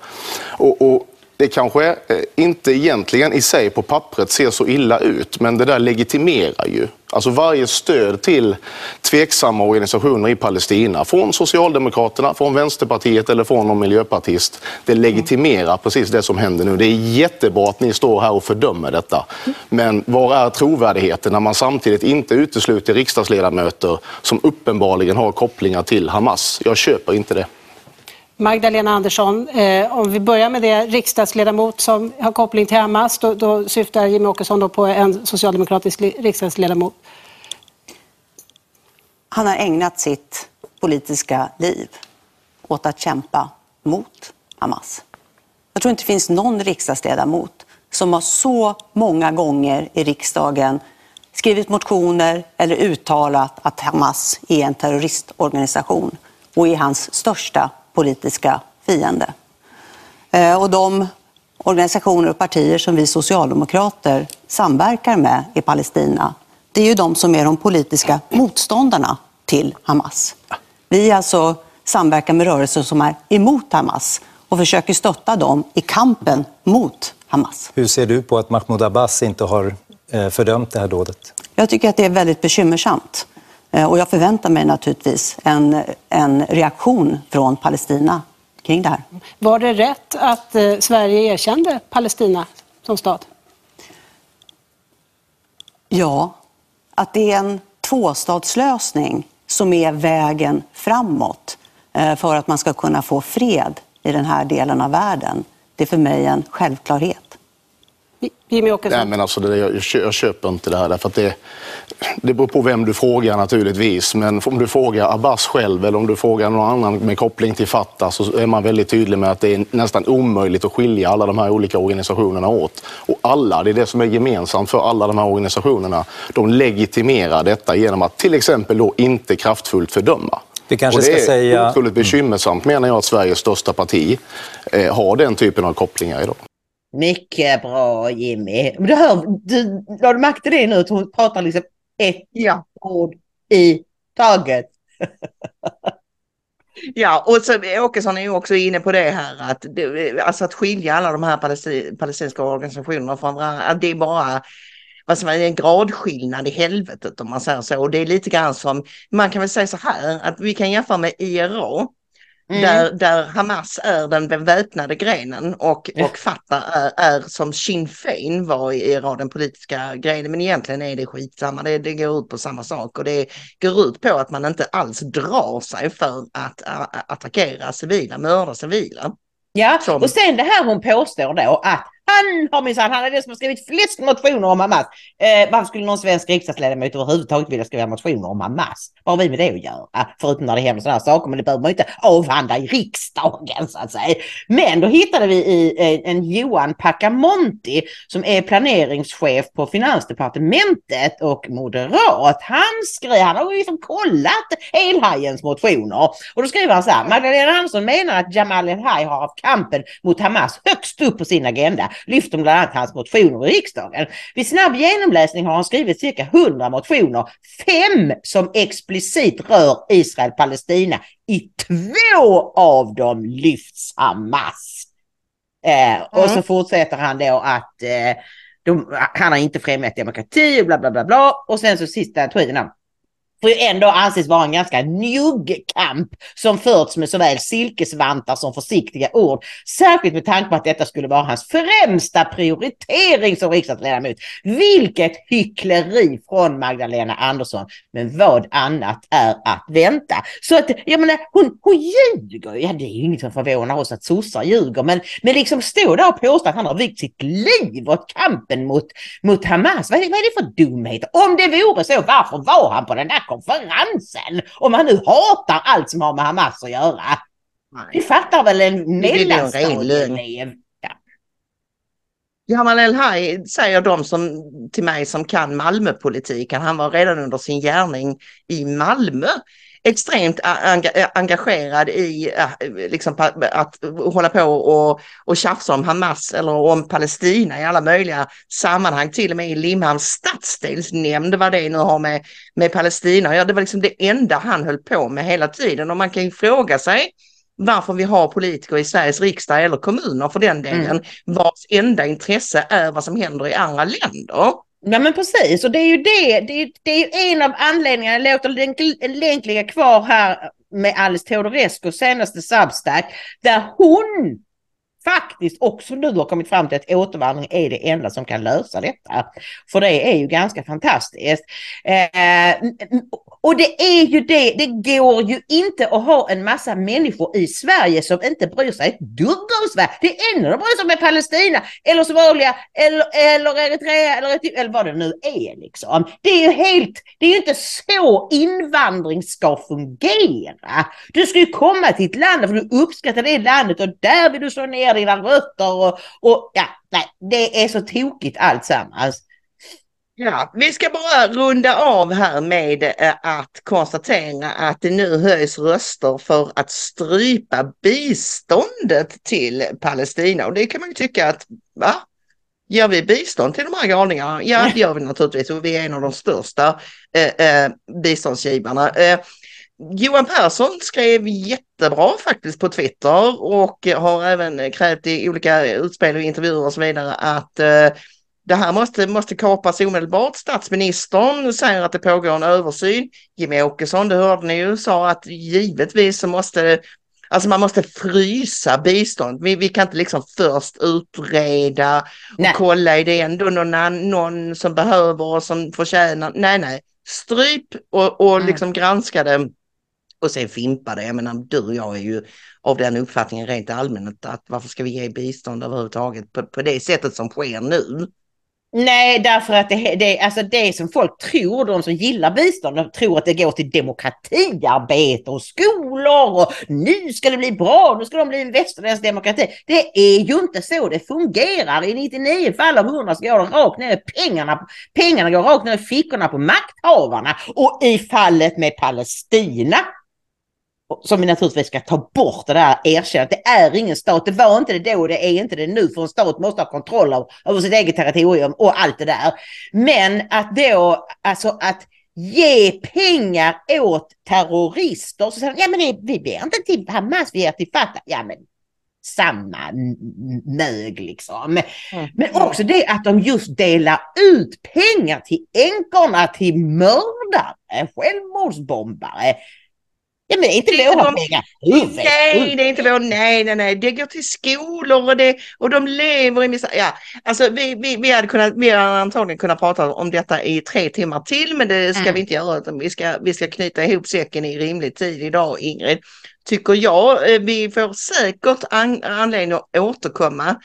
Och, och det kanske eh, inte egentligen i sig på pappret ser så illa ut, men det där legitimerar ju. Alltså varje stöd till tveksamma organisationer i Palestina, från Socialdemokraterna, från Vänsterpartiet eller från någon miljöpartist, det legitimerar precis det som händer nu. Det är jättebra att ni står här och fördömer detta. Men var är trovärdigheten när man samtidigt inte utesluter riksdagsledamöter som uppenbarligen har kopplingar till Hamas? Jag köper inte det. Magdalena Andersson, eh, om vi börjar med det, riksdagsledamot som har koppling till Hamas, då, då syftar Jimmie Åkesson då på en socialdemokratisk riksdagsledamot. Han har ägnat sitt politiska liv åt att kämpa mot Hamas. Jag tror inte det finns någon riksdagsledamot som har så många gånger i riksdagen skrivit motioner eller uttalat att Hamas är en terroristorganisation och är hans största politiska fiende. Eh, och de organisationer och partier som vi socialdemokrater samverkar med i Palestina, det är ju de som är de politiska motståndarna till Hamas. Vi alltså samverkar med rörelser som är emot Hamas och försöker stötta dem i kampen mot Hamas. Hur ser du på att Mahmoud Abbas inte har eh, fördömt det här dådet? Jag tycker att det är väldigt bekymmersamt. Eh, och jag förväntar mig naturligtvis en, en reaktion från Palestina kring det här. Var det rätt att eh, Sverige erkände Palestina som stat? Ja, att det är en tvåstatslösning som är vägen framåt eh, för att man ska kunna få fred i den här delen av världen. Det är för mig en självklarhet. Jimmy Åkesson? Nej, men alltså det, jag, jag köper inte det här. Därför att det, det beror på vem du frågar naturligtvis. Men om du frågar Abbas själv eller om du frågar någon annan med koppling till Fatah så är man väldigt tydlig med att det är nästan omöjligt att skilja alla de här olika organisationerna åt. Och alla, det är det som är gemensamt för alla de här organisationerna, de legitimerar detta genom att till exempel då inte kraftfullt fördöma. Vi kanske och det ska är säga... otroligt bekymmersamt menar jag att Sveriges största parti eh, har den typen av kopplingar idag. Mycket bra Jimmy. Du hör, du, du märke till det nu? Att hon pratar liksom ett Ja. ord i taget. Ja, och så Åkesson är ju också inne på det här att, det, alltså att skilja alla de här palestin, palestinska organisationerna från varandra, att det är bara vad man, säga, en gradskillnad i helvetet om man säger så. Och det är lite grann som, man kan väl säga så här, att vi kan jämföra med IRA, Mm. där, där Hamas är den beväpnade grenen och, Ja. och Fatah är, är som Sinn Fein var i IRA, den politiska grenen. Men egentligen är det skitsamma, det, det går ut på samma sak och det går ut på att man inte alls drar sig för att a, attackera civila, mörda civila. Ja, Som- och sen det här hon påstår då att han har minsann, han är den som har skrivit flest motioner om Hamas. Eh, varför skulle någon svensk riksdagsledamot överhuvudtaget vilja skriva motioner om Hamas? Vad har vi med det att göra? Ah, förutom när det händer sådana här saker, men det behöver man inte avhandla i riksdagen så att säga. Men då hittade vi i eh, en Johan Pacamonti som är planeringschef på Finansdepartementet och moderat. Han skrev, han har ju liksom kollat Elhajens motioner och då skriver han så här. Magdalena Andersson menar att Jamal El-Haj har haft kampen mot Hamas högst upp på sin agenda. Lyfter bland annat hans motioner i riksdagen. Vid snabb genomläsning har han skrivit cirka 100 motioner. Fem som explicit rör Israel-Palestina. I två av dem lyfts Hamas. Eh, och så Mm. fortsätter han då att eh, de, han har inte främjat demokrati och bla bla bla bla. Och sen så sista tweeten får ju ändå anses vara en ganska njugg kamp som förts med såväl silkesvantar som försiktiga ord. Särskilt med tanke på att detta skulle vara hans främsta prioritering som riksdagsledamot. Vilket hyckleri från Magdalena Andersson. Men vad annat är att vänta? Så att, jag menar, hon, hon ljuger. Ja, det är ju inget som förvånar oss att sossar ljuger. Men, men liksom stå där och påstå att han har vikt sitt liv åt kampen mot, mot Hamas. Vad är, vad är det för dumheter? Om det vore så, varför var han på den där konferensen? Om han nu hatar allt som har med Hamas att göra. Det fattar väl en mellanstadieelev. Ja. Jamal El-Haj säger de som, till mig som kan Malmöpolitiken, han var redan under sin gärning i Malmö extremt enga- engagerad i äh, liksom, att hålla på och, och tjafsa om Hamas eller om Palestina i alla möjliga sammanhang, till och med i Limhamns stadsdelsnämnd, vad det nu har med, med Palestina. Ja, Det var liksom det enda han höll på med hela tiden. Och man kan ju fråga sig varför vi har politiker i Sveriges riksdag eller kommuner för den delen, vars enda intresse är vad som händer i andra länder. Ja men precis och det är ju det, det är, det är ju en av anledningarna, jag låter länk, en länk ligga kvar här med Alice Teodorescu senaste Substack, där hon faktiskt också nu har kommit fram till att återvandring är det enda som kan lösa detta. För det är ju ganska fantastiskt. Eh, och det är ju det, det går ju inte att ha en massa människor i Sverige som inte bryr sig ett dugg om Sverige. Det är enda de bryr sig om är Palestina eller Somalia eller, eller Eritrea eller, Etiopien, eller vad det nu är liksom. Det är ju helt, det är ju inte så invandring ska fungera. Du ska ju komma till ett land för du uppskattar det landet och där vill du slå ner dina rötter och, och ja, nej, det är så tokigt alltsammans. Ja, vi ska bara runda av här med eh, att konstatera att det nu höjs röster för att strypa biståndet till Palestina och det kan man ju tycka att, va? Gör vi bistånd till de här galningarna? Ja, det gör vi naturligtvis och vi är en av de största eh, eh, biståndsgivarna. Eh, Johan Persson skrev jättebra faktiskt på Twitter och har även krävt i olika utspel och intervjuer och så vidare att eh, det här måste, måste kapas omedelbart. Statsministern säger att det pågår en översyn. Jimmie Åkesson, det hörde ni ju, sa att givetvis så måste Alltså man måste frysa bistånd. Vi, vi kan inte liksom först utreda och Nej. kolla, är det ändå någon, någon som behöver och som förtjänar? Nej, nej. Stryp och, och Mm. liksom granska det och sen fimpa det. Jag menar, du och jag är ju av den uppfattningen rent allmänt att varför ska vi ge bistånd överhuvudtaget på, på det sättet som sker nu? Nej, därför att det, det, alltså det som folk tror, de som gillar bistånd, de tror att det går till demokratiarbete och skolor och nu ska det bli bra, nu ska de bli en västerländsk demokrati. Det är ju inte så det fungerar. I 99 fall av 100 så går det rakt ner i pengarna, pengarna går rakt ner i fickorna på makthavarna. Och i fallet med Palestina som vi naturligtvis ska ta bort det där erkännandet. Det är ingen stat. Det var inte det då, det är inte det nu. För en stat måste ha kontroll av, över sitt eget territorium och allt det där. Men att då, alltså att ge pengar åt terrorister. Så säger ja men det, vi ber inte till Hamas, vi ger till Fatah. Ja men samma mög liksom. Mm. Men också det att de just delar ut pengar till änkorna, till mördare, självmordsbombare. Ja, men inte det våra pengar. Nej, det är inte vår, nej, nej, nej, det går till skolor och, det, och de lever i misär. Ja, alltså vi, vi, vi, hade kunnat, vi hade antagligen kunnat prata om detta i tre timmar till, men det ska mm. vi inte göra, utan vi ska, vi ska knyta ihop säcken i rimlig tid idag, Ingrid. Tycker jag, eh, vi får säkert an, anledning att återkomma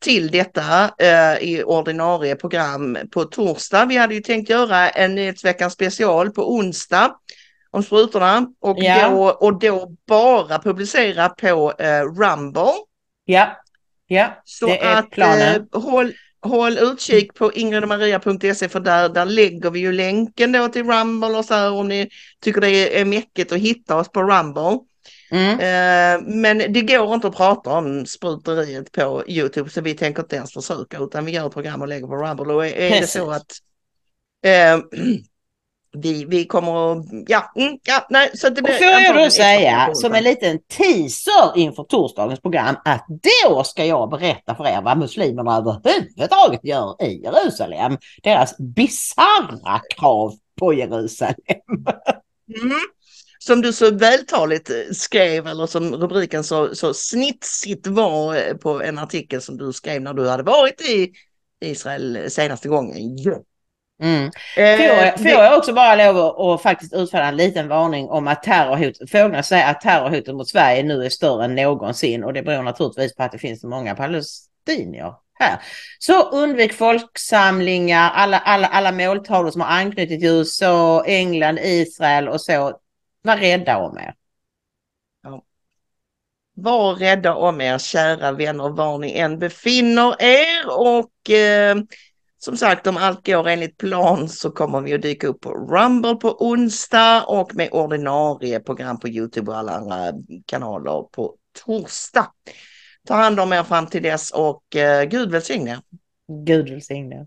till detta eh, i ordinarie program på torsdag. Vi hade ju tänkt göra en Nyhetsveckan special på onsdag om sprutorna och, ja. då, och då bara publicera på eh, Rumble. Ja, ja Så det är att, planen. Eh, håll, håll utkik på ingridmaria.se för där, där lägger vi ju länken då till Rumble och så här om ni tycker det är mäckigt att hitta oss på Rumble. Mm. Eh, men det går inte att prata om spruteriet på Youtube så vi tänker inte ens försöka utan vi gör ett program och lägger på Rumble och är, är det så att eh, vi, vi kommer att, ja, mm, ja, nej, så det blir... Och får jag då säga som en liten teaser inför torsdagens program att då ska jag berätta för er vad muslimerna överhuvudtaget gör i Jerusalem. Deras bisarra krav på Jerusalem. Mm. Som du så vältaligt skrev, eller som rubriken så, så snitsigt var på en artikel som du skrev när du hade varit i Israel senaste gången. Mm. Eh, får, jag, får jag också bara lov att, att faktiskt utfärda en liten varning om att terrorhot, Fåglarna säger att terrorhotet mot Sverige nu är större än någonsin och det beror naturligtvis på att det finns så många palestinier här. Så undvik folksamlingar, alla, alla, alla måltavlor som har anknutit till USA, England, Israel och så. Var rädda om er. Ja. Var rädda om er kära vänner var ni än befinner er och eh, som sagt, om allt går enligt plan så kommer vi att dyka upp på Rumble på onsdag och med ordinarie program på Youtube och alla andra kanaler på torsdag. Ta hand om er fram till dess och eh, Gud välsigne. Gud välsigne.